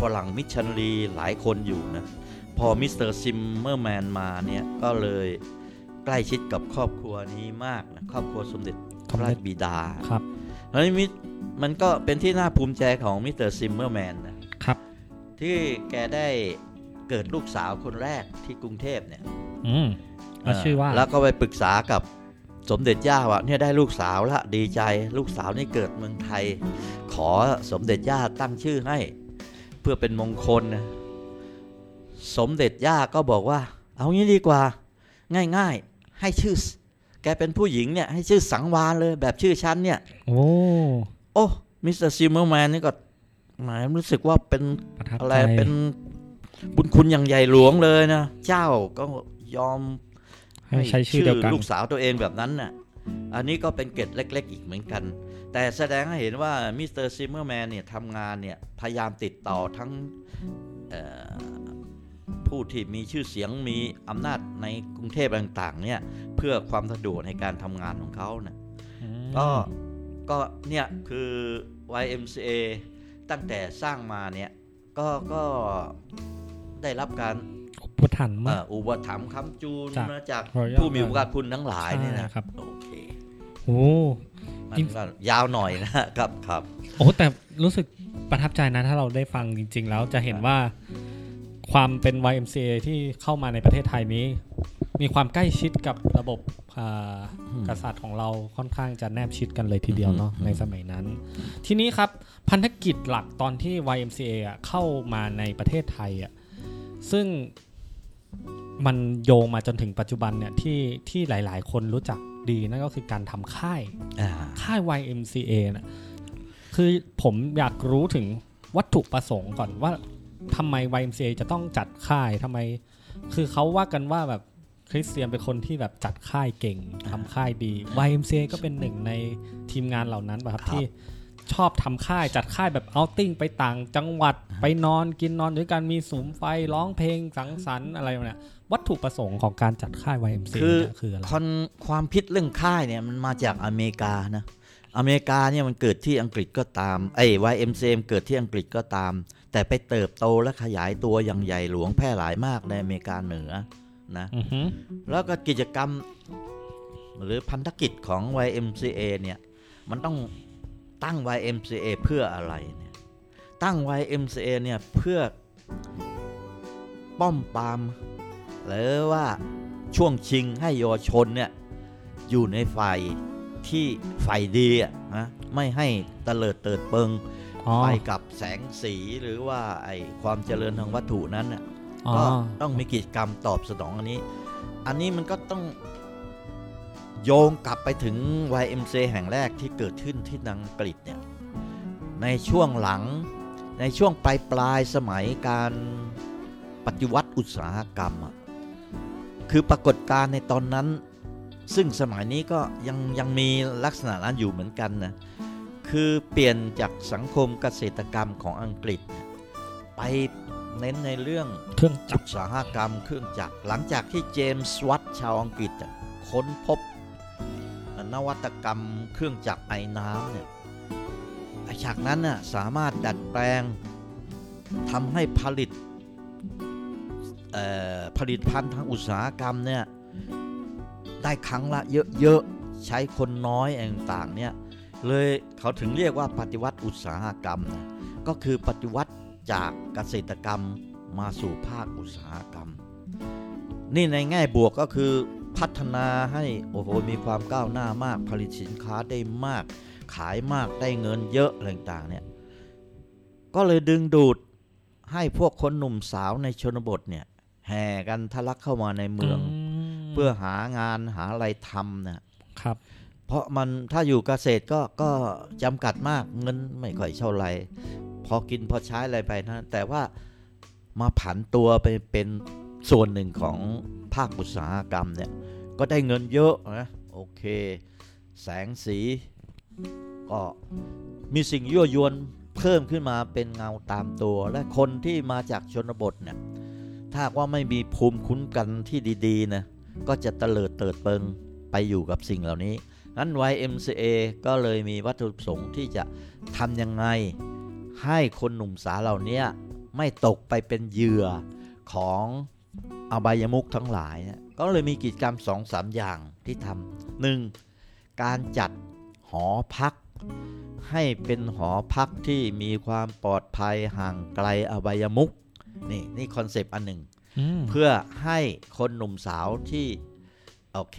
ฝรั่งมิชชันนารีหลายคนอยู่นะ พอมิสเตอร์ซิมเมอร์แมนมาเนี่ยก็เลยใกล้ชิดกับครอบครัวนี้มากนะครอบครัวสมเด็จพระราชบิดาครับแล้วนี่มิมันก็เป็นที่น่าภูมิใจของมิสเตอร์ซิมเมอร์แมนนะครับ ที่แกได้ เกิดลูกสาวคนแรกที่กรุงเทพเนี่ยอืมแล้วชื่อว่า แล้วก็ไปปรึกษากับสมเด็จย่าว่าเนี่ยได้ลูกสาวละดีใจลูกสาวนี่เกิดเมืองไทย ขอสมเด็จย่าตั้งชื่อให้ เพื่อเป็นมงคลนะสมเด็จย่าก็บอกว่า เอางี้ดีกว่า ง่ายๆ ให้ชื่อ แกเป็นผู้หญิงเนี่ย ให้ชื่อสังวาลย์เลยแบบชื่อฉันเนี่ย โอ้โอ้มิสเตอร์ซิมเมอร์แมนนี่ก็หมายรู้สึกว่าเป็นประทับอะไรใจเป็น บุญคุณอย่างใหญ่หลวงเลยนะ เจ้าก็ยอมให้ใช้ชื่อเดียวกันลูกสาวตัวเองแบบนั้นน่ะ อันนี้ก็เป็นเกร็ดเล็ก ๆ อีกเหมือนกัน แต่แสดงให้เห็นว่ามิสเตอร์ซิมเมอร์แมนเนี่ยทำงานเนี่ย พยายามติดต่อทั้งเอ่อผู้ที่มีชื่อเสียงมีอำนาจในกรุงเทพต่าง ๆ เนี่ย เพื่อความสะดวกในการทำงานของเขานะอืมก็ก็เนี่ยคือ YMCA ตั้งแต่สร้างมาเนี่ยก็ก็ ได้รับการพุทธันเอ่มากออุปถัมภ์คำจูนจากมาจาก Royal ผู้มีอุปการคุณทั้งหลายเนี่ยนะใช่ครับโอเคโอ้มันจริงก็ยาวหน่อยนะครับครับโอ้แต่รู้สึกประทับใจนะ ถ้าเราได้ฟังจริง ๆ แล้วจะเห็นว่าความเป็น YMCA ที่เข้ามาในประเทศไทยนี้ มีความใกล้ชิดกับระบบอ่าอืมกษัตริย์ของเราค่อนข้างจะแนบชิดกันเลยทีเดียวเนาะอืมในสมัยนั้น ทีนี้ครับพันธกิจหลักตอนที่ YMCA อะเข้ามาในประเทศไทยอะ ซึ่งมันโยงมาจนถึงปัจจุบันเนี่ยที่ที่หลาย ๆ คนรู้จักดีนั่นก็คือการทำค่ายอ่าค่าย YMCA นะคือผมอยากรู้ถึงวัตถุประสงค์ก่อนว่าทำไม YMCA จะต้องจัดค่ายทำไม คือเขาว่ากันว่าแบบคริสเตียนเป็นคนที่แบบจัดค่ายเก่งทำค่ายดี YMCA ก็เป็นหนึ่งในทีมงานเหล่านั้นป่ะครับครับที่ ชอบทำค่ายจัดค่ายแบบเอาติ้งไปต่างจังหวัดไปนอนกินนอนด้วยกันมีสุมไฟร้องเพลงสังสรรค์อะไรเนี่ยวัตถุประสงค์ของการจัดค่าย YMCA คือเนี่ยคืออะไรคอนความพิษเรื่องค่ายเนี่ยมันมาจากอเมริกานะอเมริกาเนี่ยมันเกิดที่อังกฤษก็ตามไอ้ YMCA มันเกิดที่อังกฤษก็ตาม แต่ไปเติบโตและขยายตัวอย่างใหญ่หลวงแพร่หลายมากในอเมริกาเหนือนะอือฮึแล้วก็กิจกรรมหรือพันธกิจของ YMCA เนี่ยมันต้อง ตั้ง YMCA เพื่ออะไรเนี่ยตั้ง YMCA เนี่ยเพื่อป้อมปรามหรือว่าช่วงชิงให้เยาวชนเนี่ยอยู่ในฝ่ายที่ฝ่ายดีอะนะไม่ให้เตลิดเติดเปิงอ๋อไปกับแสงสีหรือว่าไอความเจริญทางวัตถุนั้นน่ะอ๋อก็ต้องมีกิจกรรมตอบสนองอันนี้ อันนี้มันก็ต้อง โยงกลับไปถึง YMC แห่งแรกที่เกิดขึ้นที่อังกฤษเนี่ยในช่วงหลังในช่วงปลายปลายๆสมัยการปฏิวัติอุตสาหกรรมอะคือปรากฏการณ์ในตอนนั้น ซึ่งสมัยนี้ก็ยังยังมีลักษณะนั้นอยู่เหมือนกันนะคือเปลี่ยนจากสังคมเกษตรกรรมของอังกฤษเนี่ยไปเน้นในเรื่องเครื่องจัอุกรตสาหกรรม เครื่องจักรหลังจากที่เจมส์วัตชาวอังกฤษอะค้นพบ นวัตกรรมเครื่องจักรไอ้น้ำเนี่ยไอ้จากนั้นน่ะสามารถดัดแปลงทำให้ผลิตผลิตภัณฑ์ทางอุตสาหกรรมเนี่ยได้ครั้งละเยอะๆ ใช้คนน้อยอต่างๆเนี่ยเลยเขาถึงเรียกว่าปฏิวัติอุตสาหกรรมนะก็คือปฏิวัติจากเกษตรกรรมมาสู่ภาคอุตสาหกรรม นี่ในแง่บวกก็คือ พัฒนาให้โอ้โหมีความก้าวหน้ามากผลิตสินค้าได้มาก ขายมากได้เงินเยอะอะไรต่างๆเนี่ยก็เลยดึงดูดให้พวกคนหนุ่มสาวในชนบทเนี่ยแห่กันทะลักเข้ามาในเมือง เพื่อหางานหาอะไรทำนะครับ เพราะมันถ้าอยู่เกษตรก็ก็จำกัดมากเงินไม่ค่อยเท่าไหร่พอกินพอใช้อะไรไปนะ แต่ว่ามาผันตัวไปเป็นส่วนหนึ่งของ ภาคอุตสาหกรรมเนี่ยก็ได้เงินเยอะนะโอเค แสงสีก็มีสิ่งยั่วยวนเพิ่มขึ้นมาเป็นเงาตามตัว และคนที่มาจากชนบทเนี่ยถ้าว่าไม่มีภูมิคุ้นกันที่ดีๆนะก็จะเตลิดเติดเปิงไปอยู่กับสิ่งเหล่านี้นั้น YMCA ก็เลยมีวัตถุประสงค์ที่จะทำยังไงให้คนหนุ่มสาวเหล่านี้ไม่ตกไปเป็นเหยื่อของ อบายมุขทั้งหลายนะก็เลยมีกิจกรรม2อสามอย่างที่ทำหนึ่งการจัดหอพัก ให้เป็นหอพักที่มีความปลอดภัยห่างไกลอบายมุขนี่นี่ concept อันหนึ่งอืมเพื่อให้คนหนุ่มสาวที่โอเค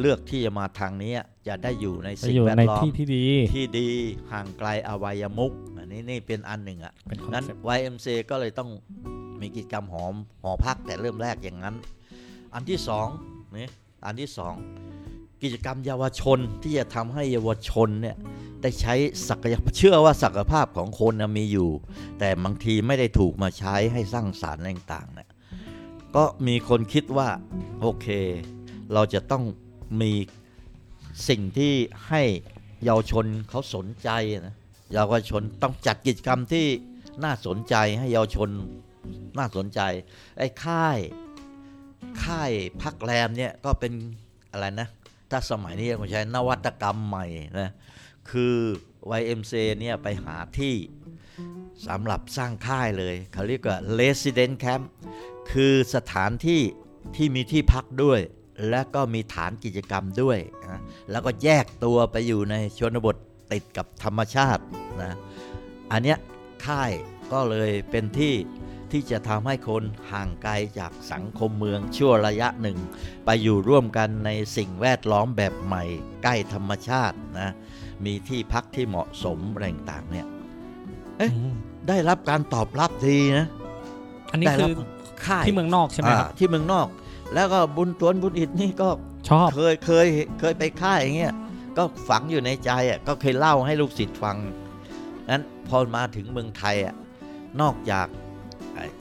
เลือกที่จะมาทางนี้จะได้อยู่ในจะสิ่งอยู่แวดในล้อมที่ที่ดีที่ดีห่างไกลอบายมุขอันนี้นี่เป็นอันหนึ่งอะเป็นคอนนั้นเซ็ปต์ YMC ก็เลยต้อง มีกิจกรรมหอมหอพักแต่เริ่มแรกอย่างนั้น อันที่สองนี่อันที่สองกิจกรรมเยาวชนที่จะทำให้เยาวชนเนี่ยได้ใช้ศักยภาพเชื่อว่าศักยภาพของคนนมีอยู่ แต่บางทีไม่ได้ถูกมาใช้ให้สร้างสารรค์ต่างๆเนี่ยก็มีคนคิดว่าโอเค เราจะต้องมีสิ่งที่ให้เยาวชนเขาสนใจนะเยาวชนต้องจัดกิจกรรมที่น่าสนใจให้เยาวชน น่าสนใจ ไอ้ค่าย ค่ายพักแรมเนี่ยก็เป็นอะไรนะ ถ้าสมัยนี้ผมใช้นวัตกรรมใหม่นะ คือ YMC เนี่ยไปหาที่สำหรับสร้างค่ายเลย เขาเรียกว่า resident camp คือสถานที่ที่มีที่พักด้วย และก็มีฐานกิจกรรมด้วยนะแล้วก็แยกตัวไปอยู่ในชนบทติดกับธรรมชาตินะ อันเนี้ยค่ายก็เลยเป็นที่ ที่จะทำให้คนห่างไกลจากสังคมเมืองชั่วระยะหนึ่ง ไปอยู่ร่วมกันในสิ่งแวดล้อมแบบใหม่ ใกล้ธรรมชาตินะ มีที่พักที่เหมาะสมอะไรต่างๆเนี่ยเอ๊ะอืมได้รับการตอบรับดีนะ อันนี้ได้คืรับอค่ายที่เมืองนอกใช่ไหมครับอ่าที่เมืองนอก แล้วก็บุญตวนบุญอิฐนี่ก็ชอบเคยเคยเคยไปค่ายอย่างเงี้ยก็ฝังอยู่ในใจอะก็เคยเล่าให้ลูกศิษย์ฟังนั้นพอมาถึงเมืองไทยอะนอกจากเอ่อ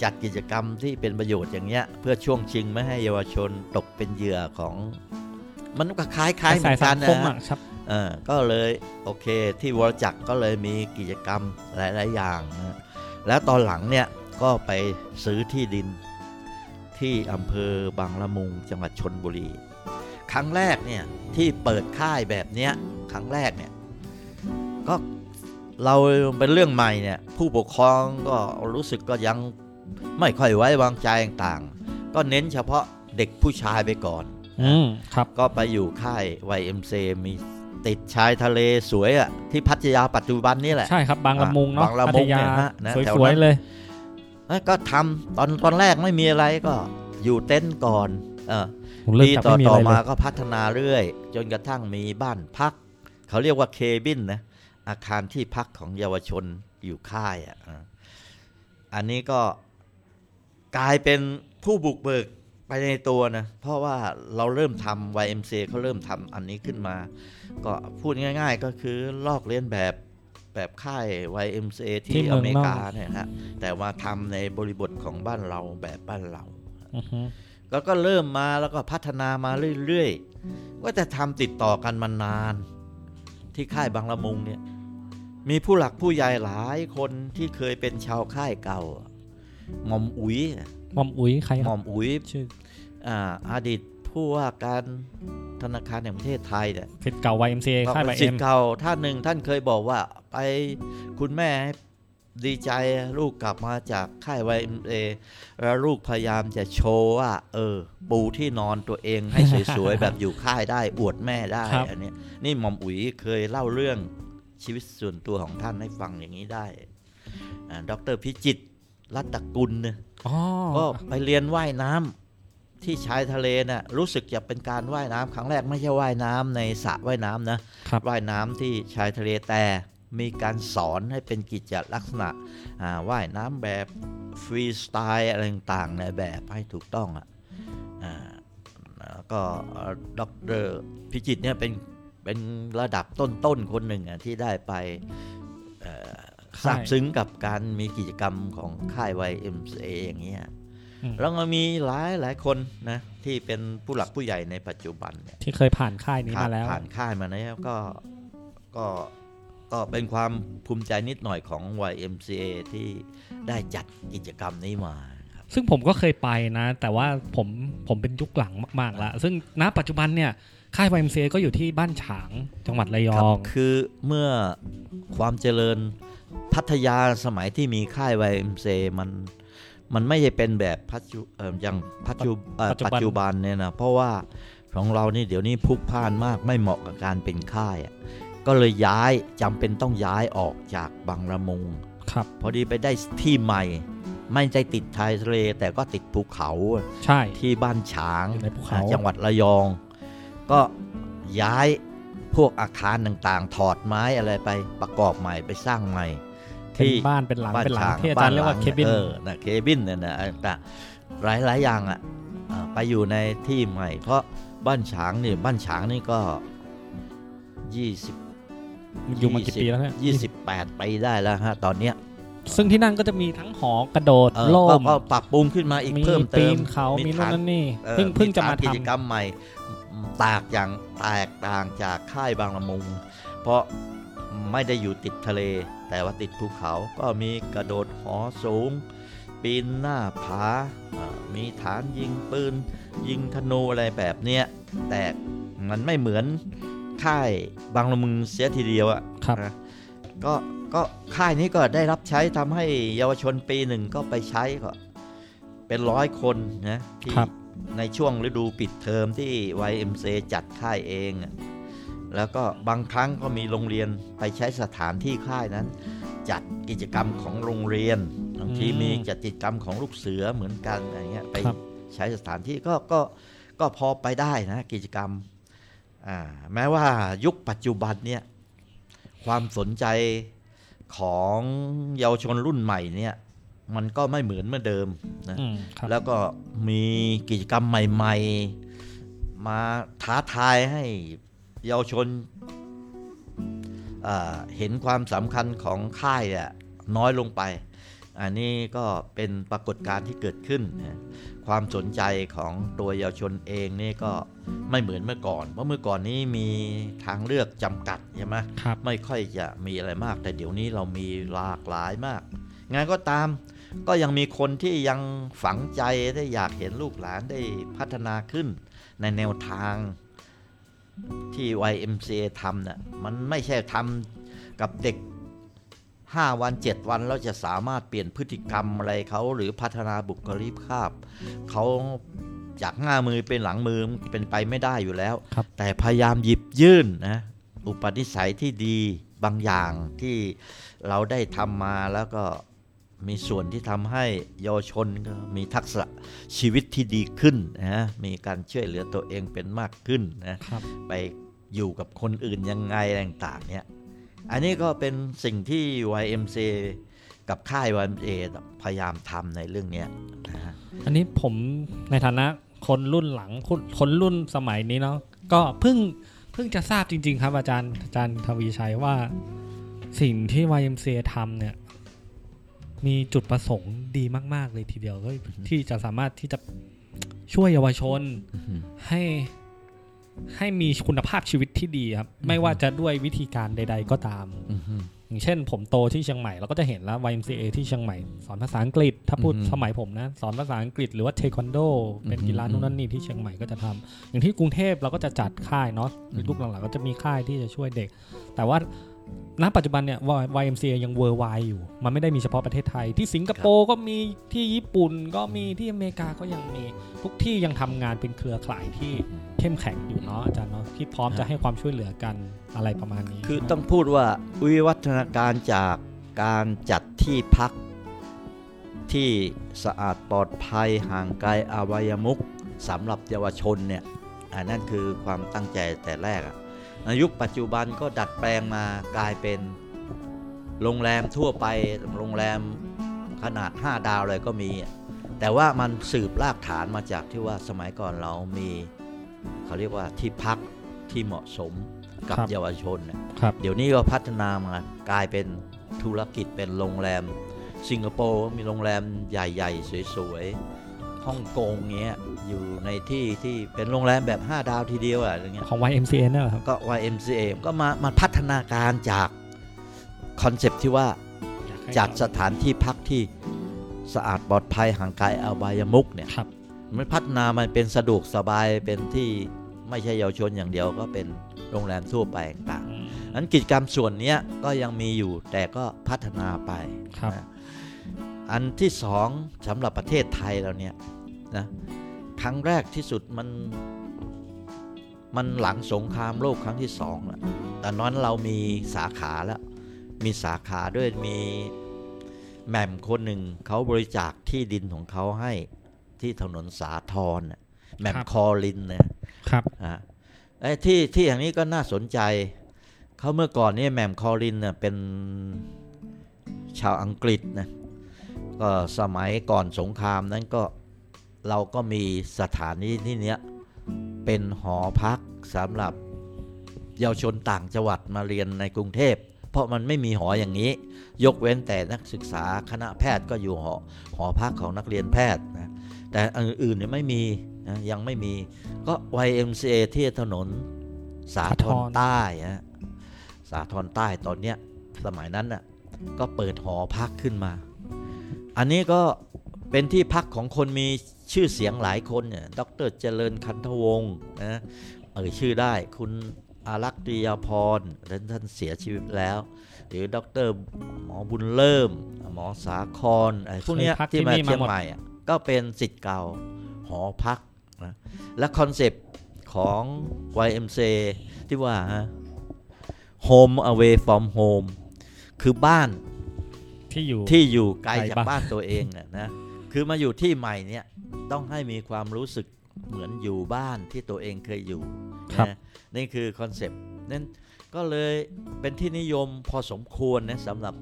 จัดกิจกรรมที่เป็นประโยชน์อย่างเงี้ย เพื่อช่วงชิงไม่ให้เยาวชนตกเป็นเหยื่อของ มันก็คล้ายคล้ายๆเหมืสาอยนสักังนคมนะอะครับเออก็เลยโอเคที่วรจักรก็เลยมีกิจกรรมหลาย ๆ อย่างนะแล้วตอนหลังเนี่ยก็ไปซื้อที่ดินที่อำเภอบางละมุงจังหวัดชนบุรี ครั้งแรกเนี่ยที่เปิดค่ายแบบเนี้ยครั้งแรกเนี่ยก็เราเป็นเรื่องใหม่เนี่ยผู้ปกครองก็รู้สึกก็ยัง ไม่ค่อยไว้วางใจต่างๆ ก็เน้นเฉพาะเด็กผู้ชายไปก่อนอืมครับก็ไปอยู่ค่าย YMC มีติดชายทะเลสวยอะที่พัทยาปัจจุบันนี่แหละ ใช่ครับบางละมุงเนาะบางละพัมุทงยาเนี่ยฮะนะแถวสวยนั้นๆเลยเอ้ยก็ทำตอนตอนแรกไม่มีอะไรก็อยู่เต็นท์ก่อนเออผมเริ่มปีจากต่อไม่มีต่อะอไรเลมายก็พัฒนาเรื่อย จนกระทั่งมีบ้านพัก เขาเรียกว่าเคบินนะอาคารที่พักของเยาวชนอยู่ค่ายอะอ่าอันนี้ก็ กลายเป็นผู้บุกเบิกไปในตัวนะ เพราะว่าเราเริ่มทำ YMCA เขาเริ่มทำอันนี้ขึ้นมา ก็พูดง่ายๆก็คือลอกเลียนแบบแบบค่าย YMCA ที่ที่เมือองนอกเมริกาเนี่ยฮะแต่ว่าทำในบริบทของบ้านเราแบบบ้านเราอือฮึแล้วก็เริ่มมาแล้วก็พัฒนามาเรื่อยๆว่าจะทำติดต่อกันมานาน ที่ค่ายบางละมุงเนี่ย มีผู้หลักผู้ใหญ่หลายคนที่เคยเป็นชาวค่ายเก่าห ม่อมอุ๋ยหมอมอุ๋ยใครคหม่รัอบมอุ๋ยชื่ออ่าอดีตผู้ว่าการธนาคารแห่งประเทศไทยเนี่ยสิทธิ์เก่า YMCA ก็ค่ายเป็น YM สิทธิ์เก่าท่านหนึ่งท่านเคยบอกว่า ไปคุณแม่ดีใจลูกกลับมาจากค่ายไวเอแล้วลูกพยายามจะโชว์ว่า เออ ปูที่นอนตัวเองให้สวยๆ แบบอยู่ค่ายได้อวดแม่ได้ครับอันเนี้ยนี่หม่อมอุ๋ยเคยเล่าเรื่องชีวิตส่วนตัวของท่านให้ฟังอย่างนี้ได้อ่าดรพิจิตต รัตตกุลเนี่ยอ๋อก็ไปเรียนว่ายน้ำที่ชายทะเลน่ะรู้สึกจะเป็นการว่ายน้ำครั้งแรกไม่ใช่ว่ายน้ำในสระว่ายน้ำนะครับว่ายน้ำที่ชายทะเลแต่มีการสอนให้เป็นกิจลักษณะอ่าว่ายน้ำแบบฟรีสไตล์อะไรต่างๆในแบบให้ถูกต้องอะอ่าแล้วก็ด็อกเตอร์พิจิตตเนี่ยเป็นเป็นระดับต้นๆคนหนึ่งอะที่ได้ไปเอ่อ ซาบซึ้งกับการมีกิจกรรมของค่าย YMCA อย่างเงี้ยอืมแล้วก็มีหลายหลายคนนะที่เป็นผู้หลักผู้ใหญ่ในปัจจุบันเนี่ยที่เคยผ่านค่ายนี้มาแล้วผ่านค่ายมาแล้วก็ก็ก็เป็นความภูมิใจนิดหน่อยของ YMCA ที่ได้จัดกิจกรรมนี้มาครับซึ่งผมก็เคยไปนะ แต่ว่าผมผมเป็นยุคหลังมากๆแล้วซึ่งณปัจจุบันเนี่ยค่าย YMCA ก็อยู่ที่บ้านฉางจังหวัดระยครัอบงคือเมื่อความเจริญ พัทยาสมัยที่มีค่าย YMCA มันมันไม่ใช่เป็นแบบปัจจุเอ่ออย่างปัจจุเอ่อปัจจุบันปัจจุบันเนี่ยนะเพราะว่าของเรานี่เดี๋ยวนี้พลุกพล่านมากไม่เหมาะกับการเป็นค่ายอะก็เลยย้ายจำเป็นต้องย้ายออกจากบางละมุงครับ พอดีไปได้ที่ใหม่ ไม่ได้ติดชายทะเลแต่ก็ติดภูเขาใช่ที่บ้านฉางอยู่ในภูเขาจังหวัดระยอง ก็ย้าย พวกอาคารต่างๆ ถอดไม้อะไรไปประกอบใหม่ไปสร้างใหม่เป็นบ้านเป็นหลังเป็นหลังฉที่อาจารย์เรียกว่าเคบินเออนะเคบินเนี่ยนะแต่หลายหลายๆอย่างอะอ่าไปอยู่ในที่ใหม่ เพราะบ้านฉางนี่บ้านฉางนี่ก็ยี่สิบอยู่มากี่ปีแล้วเนี่ยยี่สิบแปดปีได้แล้วฮะตอนเนี้ยซึ่งที่นั่นก็จะมีทั้งหอกระโดดเออโล่ก็มก็ปรับปรุงขึ้นมาอีกมีเพิ่มปีเติมนเขามีนู่นฐานนั่นนี่เอ่อเพิ่งเพิ่งจะมาฐนกิจทำกรรมใหม่ แตกอย่างแตกต่างจากค่ายบางละมุง เพราะไม่ได้อยู่ติดทะเล แต่ว่าติดภูเขาก็มีกระโดดหอสูง ปีนหน้าผาเอ่อมีฐานยิงปืน ยิงธนูอะไรแบบเนี้ยแต่มันไม่เหมือนค่ายบางละมุงเสียทีเดียวอะครับนะก็ก็ค่ายนี้ก็ได้รับใช้ทำให้เยาวชนปีหนึ่งก็ไปใช้ก็เป็นร้อยคนนะที่ครับ ในช่วงฤดูปิดเทอมที่ YMC จัดค่ายเองอะแล้วก็บางครั้งก็มีโรงเรียนไปใช้สถานที่ค่ายนั้น จัดกิจกรรมของโรงเรียนบางทีอืมมีจัดกิจกรรมของลูกเสือเหมือนกันอะไรเงี้ยไปครับใช้สถานที่ก็ก็ก็พอไปได้นะกิจกรรมอ่าแม้ว่ายุคปัจจุบันเนี่ยความสนใจของเยาวชนรุ่นใหม่เนี่ย มันก็ไม่เหมือนเมื่อเดิมนะอืมครับแล้วก็มีกิจกรรมใหม่ ๆ มาท้าทายให้เยาวชนอ่าเห็นความสำคัญของค่ายอะน้อยลงไป อันนี้ก็เป็นปรากฏการณ์ที่เกิดขึ้นนะความสนใจของตัวเยาวชนเองนี่ก็ไม่เหมือนเมื่อก่อน เพราะเมื่อก่อนนี้มีทางเลือกจำกัดใช่ไหมครับไม่ค่อยจะมีอะไรมาก แต่เดี๋ยวนี้เรามีหลากหลายมาก งานก็ตาม ก็ยังมีคนที่ยังฝังใจได้อยากเห็นลูกหลานได้พัฒนาขึ้น ในแนวทางที่ YMCA ทำน่ะมันไม่ใช่ทำกับเด็ก 5 วัน 7 วันแล้วจะสามารถเปลี่ยนพฤติกรรมอะไรเขาหรือพัฒนาบุคลิกภาพเขาจากหน้ามือเป็นหลังมือเป็นไปไม่ได้อยู่แล้วครับแต่พยายามหยิบยื่นนะอุปนิสัยที่ดีบางอย่างที่เราได้ทำมาแล้วก็ มีส่วนที่ทำให้เยาวชนก็มีทักษะชีวิตที่ดีขึ้นนะมีการช่วยเหลือตัวเองเป็นมากขึ้นนะครับไปอยู่กับคนอื่นยังไงอะไรต่างๆเนี่ยอันนี้ก็เป็นสิ่งที่ YMC กับค่าย YMCA พยายามทำในเรื่องเนี้ยนะฮะอันนี้ผมในฐานะคนรุ่นหลังคนคนรุ่นสมัยนี้เนาะก็เพิ่งเพิ่งจะทราบจริง ๆ ครับอาจารย์อาจารย์ทวีชัยว่าสิ่งที่ YMCA ทำเนี่ย มีจุดประสงค์ดีมาก ๆ เลยทีเดียวก็ที่จะสามารถที่จะช่วยเยาวชนให้ให้มีคุณภาพชีวิตที่ดีครับ ไม่ว่าจะด้วยวิธีการใด ๆ ก็ตามอือฮึอย่างเช่น ผมโตที่เชียงใหม่เราก็จะเห็นแล้ว YMCA ที่เชียงใหม่สอนภาษาอังกฤษ ถ้าพูดอืมสมัยผมนะ สอนภาษาอังกฤษหรือว่าเทควันโด เป็นอืมกีฬานู่นนั่นนี่ที่เชียงใหม่ก็จะทำอย่างที่กรุงเทพเราก็จะจัดค่ายเนาะอืมลูกหลังๆก็จะมีค่ายที่จะช่วยเด็ก แต่ว่า ณปัจจุบันเนี่ย YMCA ยังเวอร์ไวอยู่ มันไม่ได้มีเฉพาะประเทศไทย ที่สิงคโปร์ก็มีที่ญี่ปุ่นก็มีที่อเมริกาก็ยังมี ทุกที่ยังทำงานเป็นเครือข่ายที่เข้มแข็งอยู่เนาะอาจารย์เนาะที่พร้อมจะให้ความช่วยเหลือกันอะไรประมาณนี้ คือต้องพูดว่าวิวัฒนาการจากการจัดที่พัก ที่สะอาดปลอดภัยห่างไกลอวัยมุกสำหรับเยาวชนเนี่ยอันนั้นคือความตั้งใจแต่แรกอะ ในยุคปัจจุบันก็ดัดแปลงมากลายเป็นโรงแรมทั่วไปโรงแรมขนาด 5 ดาวเลยก็มีอะแต่ว่ามันสืบรากฐานมาจากที่ว่าสมัยก่อนเรามี เขาเรียกว่าที่พักที่เหมาะสมกับครับเยาวชนเนี่ยครับเดี๋ยวนี้ก็พัฒนามากลายเป็นธุรกิจเป็นโรงแรม สิงคโปร์มีโรงแรมใหญ่ ๆ สวย ๆ ฮ่องกงเงี้ยอยู่ในที่ที่เป็นโรงแรมแบบ 5 ดาวทีเดียวอะอะไรเงี้ยของ YMCA เนี่ยเหรอครับก็ YMCA ก็มามาพัฒนาการจากconcept ที่ว่าจัดสถานที่พักที่สะอาดปลอดภัยห่างไกลอบายมุขเนี่ยครับมันพัฒนามันเป็นสะดวกสบายเป็นที่ไม่ใช่เยาวชนอย่างเดียวก็เป็นโรงแรมทั่วไปต่างๆนั้นกิจกรรมส่วนเนี้ยก็ยังมีอยู่แต่ก็พัฒนาไปครับนะ อันที่สองสำหรับประเทศไทยเราเนี่ยนะครั้งแรกที่สุดมันมันหลังสงครามโลกครั้งที่สองแล้วตอนนั้นเรามีสาขาแล้ว มีสาขาด้วยมีแหม่มคนหนึ่งเขาบริจาคที่ดินของเขาให้ที่ถนนสาทรน่ะแหม่มครับคอลินเนี่ยครับอะไอ้ที่ที่อย่างนี้ก็น่าสนใจ เขาเมื่อก่อนนี่แหม่มคอรินเนี่ยเป็นชาวอังกฤษนะ ก็สมัยก่อนสงครามนั้นก็เราก็มีสถานีที่เนี้ยเป็นหอพักสำหรับเยาวชนต่างจังหวัดมาเรียนในกรุงเทพ เพราะมันไม่มีหออย่างนี้ ยกเว้นแต่นักศึกษาคณะแพทย์ก็อยู่หอหอพักของนักเรียนแพทย์นะแต่อื่นๆเนี่ยไม่มีนะยังไม่มีก็ YMCA ที่ถนนสาทรสาธรใต้ฮะสาทรใต้ตอนเนี้ยสมัยนั้นน่ะก็เปิดหอพักขึ้นมา อันนี้ก็เป็นที่พักของคนมีชื่อเสียงหลายคนเนี่ย ดรเจริญคันธวงศ์นะเอ่ยชื่อได้คุณอารักษ์ตรียาพรท่านท่านเสียชีวิตแล้ว หรือดรหมอบุญเริ่ม หมอสาครอะไรพวกเนี้ยเคยพักที่ที่มานี่มาเชียงหมดใหม่อะก็เป็นศิษย์เก่าหอพักนะและคอนเซปต์ของ YMC ที่ว่าฮะ Home away from home คือบ้าน ที่อยู่ที่อยู่ไกลไกลจากบ้านบ้านตัวเองน่ะนะคือมาอยู่ที่ใหม่เนี่ยต้องให้มีความรู้สึกเหมือนอยู่บ้านที่ตัวเองเคยอยู่ครับนะนี่คือคอนเซปต์นั้นก็เลยเป็นที่นิยมพอสมควรนะสำหรับ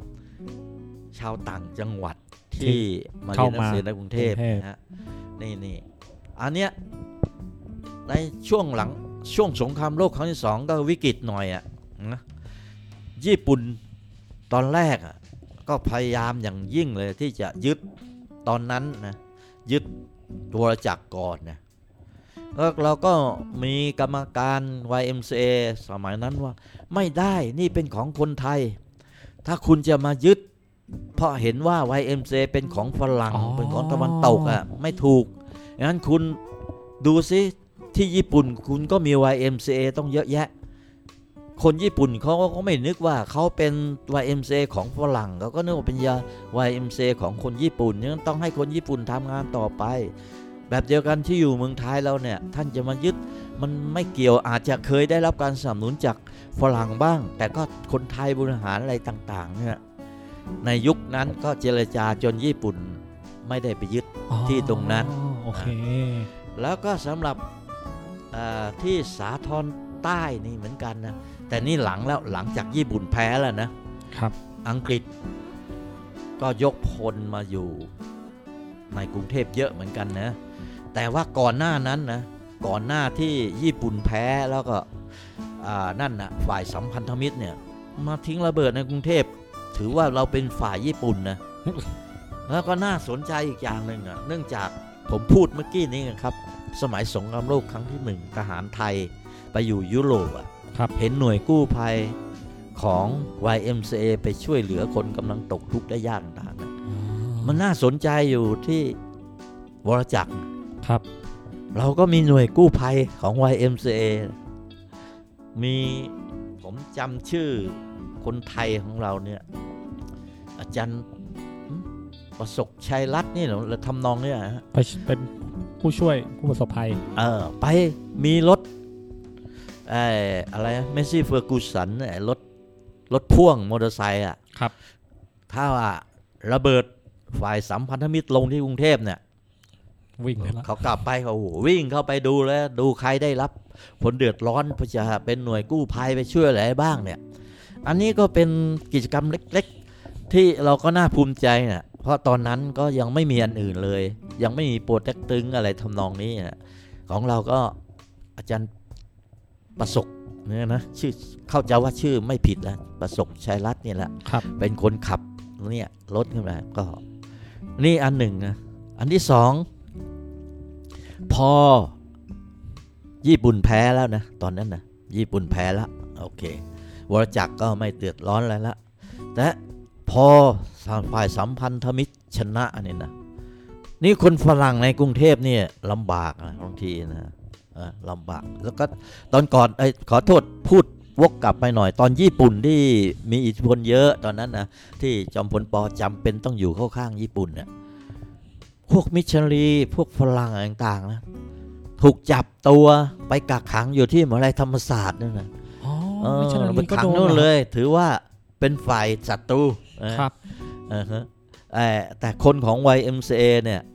ชาวต่างจังหวัดที่มาเรียนหนังสือในกรุงเทพกรุงเทพนะฮะนี่นี่อันเนี้ยในช่วงหลังช่วงสงครามโลกครั้งที่สองก็วิกฤตหน่อยอะ่ะนะญี่ปุ่นตอนแรกอะ่ะ ก็พยายามอย่างยิ่งเลยที่จะยึดตอนนั้นนะยึดวรจักรก่อนนะแล้วเราก็มีกรรมการ YMCA สมัยนั้นว่า ไม่ได้นี่เป็นของคนไทย ถ้าคุณจะมายึด เพราะเห็นว่า YMCA เป็นของฝรั่งอ๋อเป็นของตะวันตกอะไม่ถูกงั้นคุณดูซิที่ญี่ปุ่นคุณก็มี YMCA ต้องเยอะแยะ คนญี่ปุ่นเขาก็ไม่นึกว่าเขาเป็น YMCA ของฝรั่งเขาก็นึกว่าเป็นยา YMCA ของคนญี่ปุ่นงั้นต้องให้คนญี่ปุ่นทำงานต่อไป แบบเดียวกันที่อยู่เมืองไทยเราเนี่ย ท่านจะมายึดมันไม่เกี่ยวอาจจะเคยได้รับการสนับสนุนจากฝรั่งบ้าง แต่ก็คนไทยบริหารอะไรต่าง ๆ เนี่ยในยุคนั้นก็เจรจาจนญี่ปุ่นไม่ได้ไปยึดอ๋อที่ตรงนั้นโอเคแล้วก็สำหรับอ่าที่สาทรใต้นี่เหมือนกันนะ แต่นี่หลังแล้วหลังจากญี่ปุ่นแพ้แล้วนะครับ อังกฤษ ก็ยกพลมาอยู่ในกรุงเทพเยอะเหมือนกันนะ แต่ว่าก่อนหน้านั้นนะก่อนหน้าที่ญี่ปุ่นแพ้แล้วก็อ่านั่นนะฝ่ายสัมพันธมิตรเนี่ย มาทิ้งระเบิดในกรุงเทพ ถือว่าเราเป็นฝ่ายญี่ปุ่นนะแล้วก็น่าสนใจอีกอย่างหนึ่งอะเนื่องจากผมพูดเมื่อกี้นี้ครับ สมัยสงครามโลกครั้งที่หนึ่งทหารไทยไปอยู่ยุโรปอะครับ เห็นหน่วยกู้ภัยของ YMCA ไปช่วยเหลือคนกำลังตกทุกข์ได้ยากต่างๆนะมันน่าสนใจอยู่ที่วรจักรครับ เราก็มีหน่วยกู้ภัยของ YMCA มีผมจำชื่อคนไทยของเราเนี่ยอาจารย์หึประสบชัยรัตน์นี่เหรอหรือทำนองเนี่ยฮะไปเป็นผู้ช่วยผู้ประสบภัย เออไปมีรถ ไอ้อะไรเมสซี่เฟอร์กูสันไอ้รถรถพ่วงมอเตอร์ไซค์อะครับ ถ้าว่าระเบิดฝ่ายสัมพันธมิตรลงที่กรุงเทพเนี่ย วิ่งเลยละเขากลับไปเขาโอ้โหวิ่งเข้าไปดูแล้ว ดูใครได้รับ ผลเดือดร้อนเพื่อจะเป็นหน่วยกู้ภัยไปช่วยอะไรบ้างเนี่ย อันนี้ก็เป็นกิจกรรมเล็ก ๆ ที่เราก็น่าภูมิใจนะเพราะตอนนั้นก็ยังไม่มีอันอื่นเลย ยังไม่มีโปรเจกตึงอะไรทำนองนี้นะของเราก็อาจารย์ ประสบเนี่ยนะชื่อเข้าใจว่าชื่อไม่ผิดแล้วประสบชัยรัตน์เนี่ยแหละครับเป็นคนขับเนี่ยรถขึ้นมาก็ นี่อันหนึ่งนะอันที่สองพอญี่ปุ่นแพ้แล้วนะตอนนั้นนะญี่ปุ่นแพ้แล้วโอเควรจักรก็ไม่เดือดร้อนอะไรละแต่พอฝ่ายสัมพันธมิตรชนะเนี่ยนะนี่คนฝรั่งในกรุงเทพเนี่ยลำบากนะบางทีนะเออ ลำบาก แล้วก็ตอนก่อนเอ้ยขอโทษพูดวกกลับไปหน่อยตอนญี่ปุ่นที่มีอิทธิพลเยอะตอนนั้นนะที่จอมพลปอจำเป็นต้องอยู่เข้าข้างญี่ปุ่นเนี่ยพวกมิชชันนารีพวกฝรั่งอะไรต่างๆนะถูกจับตัวไปกักขังอยู่ที่มหาลัยธรรมศาสตร์นั่นนะอ๋อเออมิชชันนาไปรีก็ขังโดนนู่นหรอเลย ถือว่าเป็นฝ่ายศัตรูนะครับเออฮะเอ่อแต่คนของ YMCA เนี่ยเอ่อ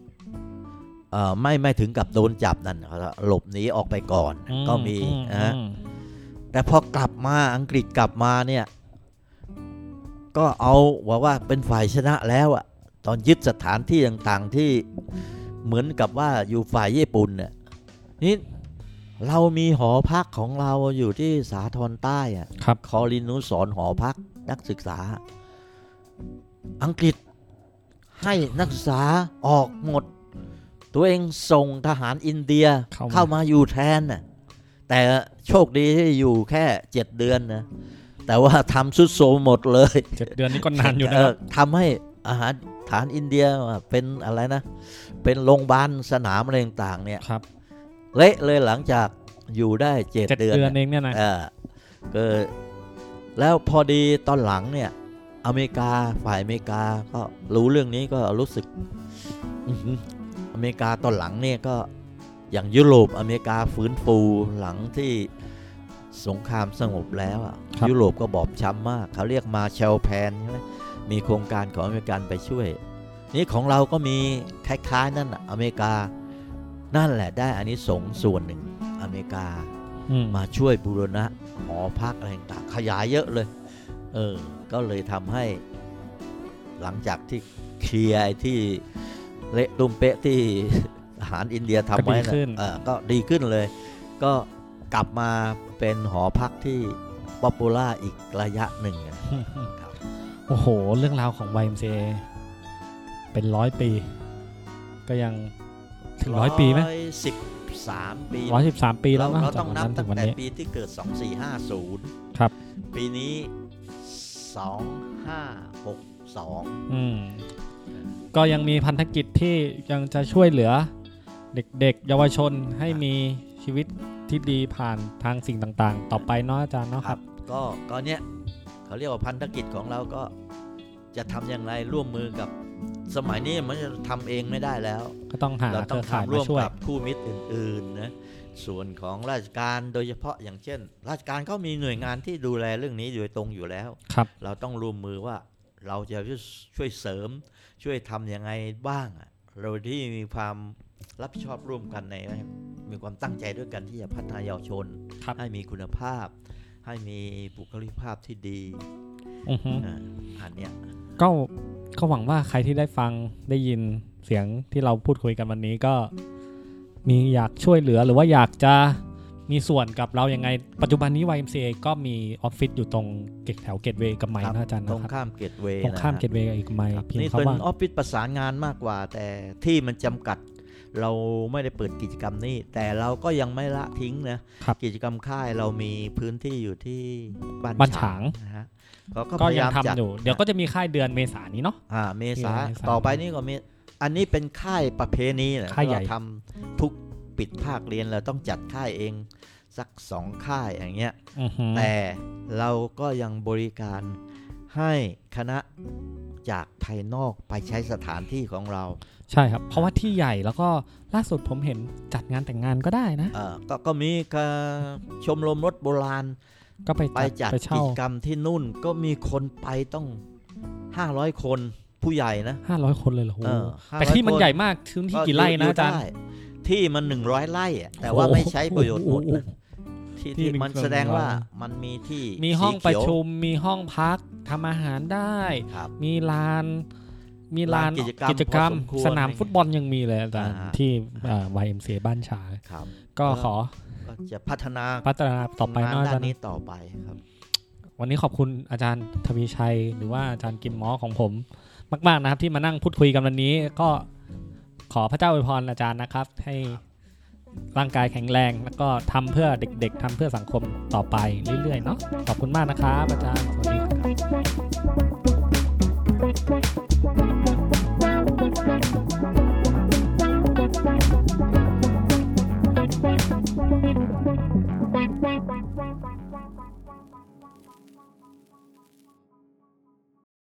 ไม่ไม่ถึงกับโดนจับนั่นเขาหลบหนีออกไปก่อนอืก็มีอืนะฮะอืมแต่พอกลับมาอังกฤษกลับมาเนี่ย ก็เอาว่าว่าเป็นฝ่ายชนะแล้วอะตอนยึดสถานที่ต่างๆที่เหมือนกับว่าอยู่ฝ่ายญี่ปุ่นเนี่ยนี่เรามีหอพักของเราอยู่ที่สาทรใต้อะครับคอรินุสรณ์หอพักนักศึกษา อังกฤษให้นักศึกษาออกหมด ตัวเองส่งทหารอินเดียเข้ามาเข้ามาอยู่แทนน่ะแต่โชคดีที่อยู่แค่เจ็ดเดือนนะแต่ว่าทำสุดโทรมหมดเลยเจ็ดเดือนนี้ก็นานอยู่นะเอคอรับทำให้อาหารฐานอินเดียเป็นอะไรนะ เป็นโรงพยาบาลสนามอะไรต่างๆเนี่ยครับเละเลยหลังจากอยู่ได้เจ็ดเจ็ดเดือนเดือนน่ะเองเนี่ยนะเออก็แล้วพอดีตอนหลังเนี่ย อเมริกาฝ่ายอเมริกาก็รู้เรื่องนี้ก็รู้สึก อื้อหืออเมริกาตอนหลังเนี่ยก็อย่างยุโรปอเมริกาฟื้นฟูหลังที่สงครามสงบแล้วอะยุโรปก็บอบช้ำมาก เขาเรียกมาเชลแพนใช่ไหมมีโครงการของอเมริกันไปช่วย นี่ของเราก็มีคล้ายๆ นั่นน่ะอเมริกานั่นแหละได้อันนี้สงส์ส่วนหนึ่งอเมริกาอืมมาช่วยบูรณะหอพักอะไรต่างๆขยายเยอะเลย เออ ก็เลยทำให้หลังจากที่เคลียร์ไอ้ที่ เละตุ้มเป๊ะที่ทหารอินเดียทำไว้นะเออก็ดีขึ้นเลย ก็กลับมาเป็นหอพักที่ popular อีกระยะหนึ่งอะครับโอ้โห เรื่องราวของ YMCA เป็นร้อยปี ก็ยังถึงร้อยปีไหมสิบสามปีร้อยสิบสามปีแล้วเรานะเราจาต้กองวันนับนั้นถึตั้งงวันแต่นี้ปีที่เกิด2450ครับ ปีนี้2562อืมก็ ยังมีพันธกิจที่ยังจะช่วยเหลือเด็กๆ เยาวชนให้มีชีวิตที่ดีผ่านทางสิ่งต่าง ๆ ต่อไปเนาะอาจารย์เนาะครับ ก็ก็เนี้ยเขาเรียกว่าพันธกิจของเราก็จะทำอย่างไรร่วมมือกับสมัยนี้มันจะทำเองไม่ได้แล้ว ก็ต้องหาเราเคต้อรืงอข่ายทำร่มาวมช่วยกับคู่มิตรอื่นๆนะส่วนของราชการโดยเฉพาะอย่างเช่น ราชการก็มีหน่วยงานที่ดูแลเรื่องนี้โดยตรงอยู่แล้วครับ เราต้องร่วมมือว่าเราจะช่วยเสริม ช่วยทำยังไงบ้างอะเราที่มีความรับผิดชอบร่วมกันในมีความตั้งใจด้วยกันที่จะพัฒนาเยาวชนครับให้มีคุณภาพ ให้มีบุคลิกภาพที่ดีอือฮึอ่าอันเนี้ยก็ก็หวังว่าใครที่ได้ฟังได้ยินเสียงที่เราพูดคุยกันวันนี้ก็ มีอยากช่วยเหลือหรือว่าอยากจะ มีส่วนกับเรายังไง ปัจจุบันนี้ YMCA ก็มีออฟฟิศอยู่ตรงเกตแถวเกตเวย์กับไมค์นะอาจารย์ตรนะงครับข้ามเกตเวย์ตรงข้ามเกตเวย์กับไมค์ครับเพียงนี่เขาเป็นว่าออฟฟิศประสานงานมากกว่า แต่ที่มันจำกัดเราไม่ได้เปิดกิจกรรมนี้ แต่เราก็ยังไม่ละทิ้งนะครับกิจกรรมค่ายเรามีพื้นที่อยู่ที่บ้านบ้านฉางนะฮะเขาก็ก็พยายัยางมจัดทำอยู่ เดี๋ยวก็จะมีค่ายเดือนเมษายนนี้เนาะอ่าเมษาเมษาต่อไปนี่ก็มีอันนี้เป็นค่ายประเพณีนะค่ายใหญ่เราทำทุก ปิดภาคเรียนเราต้องจัดค่ายเองสักสองค่ายอย่างเงี้ยอือฮึแต่เราก็ยังบริการให้คณะจากภายนอกไปใช้สถานที่ของเรา ใช่ครับ เพราะว่าที่ใหญ่แล้วก็ล่าสุดผมเห็นจัดงานแต่งงานก็ได้นะเอ่อก็ก็มีการชมรมรถโบราณ ก็ไปไปจัจัดดไปกิเช่าจกรรมที่นู่นก็มีคนไปต้อง500คนผู้ใหญ่นะห้าร้อยคนเลยเหรอโหเออแต่500ที่มันคใหญ่มากพื้นที่กี่ไร่นะยู่อาจารย์ได้ ที่มัน100ไร่อะแต่ว่าโอ้โหไม่ใช้ประโยชน์หมดโอ้โหนะที่ที่ที่หนึ่งมันส่วนแสดงว่าร้อยมันมีที่มีห้องสีประเขียว ชุมมีห้องพักทำอาหารได้ ครับมีลาน มีลานลานกิจกรรมกิจกรรมพอสมควรสนามฟุตบอลยังมีเลยอาจารย์อ่า ที่เอ่อ YMCA บ้านฉางครับก็ก็ขอก็จะพัฒนาพัฒนาต่อไปงานเนาะอาด้าจารนย์ นี้ต่อไปครับ วันนี้ขอบคุณอาจารย์ทวีชัย หรือว่าอาจารย์กิมมอของผม มาก ๆ นะครับที่มานั่งพูดคุยกันวันนี้ ก็ ขอพระเจ้าอวยพรอาจารย์นะครับ ให้ร่างกายแข็งแรง แล้วก็ทำเพื่อเด็ก ๆทำเพื่อสังคมต่อไปเรื่อยๆเนาะขอบคุณมากนะครับอาจารย์สวัสดีครับ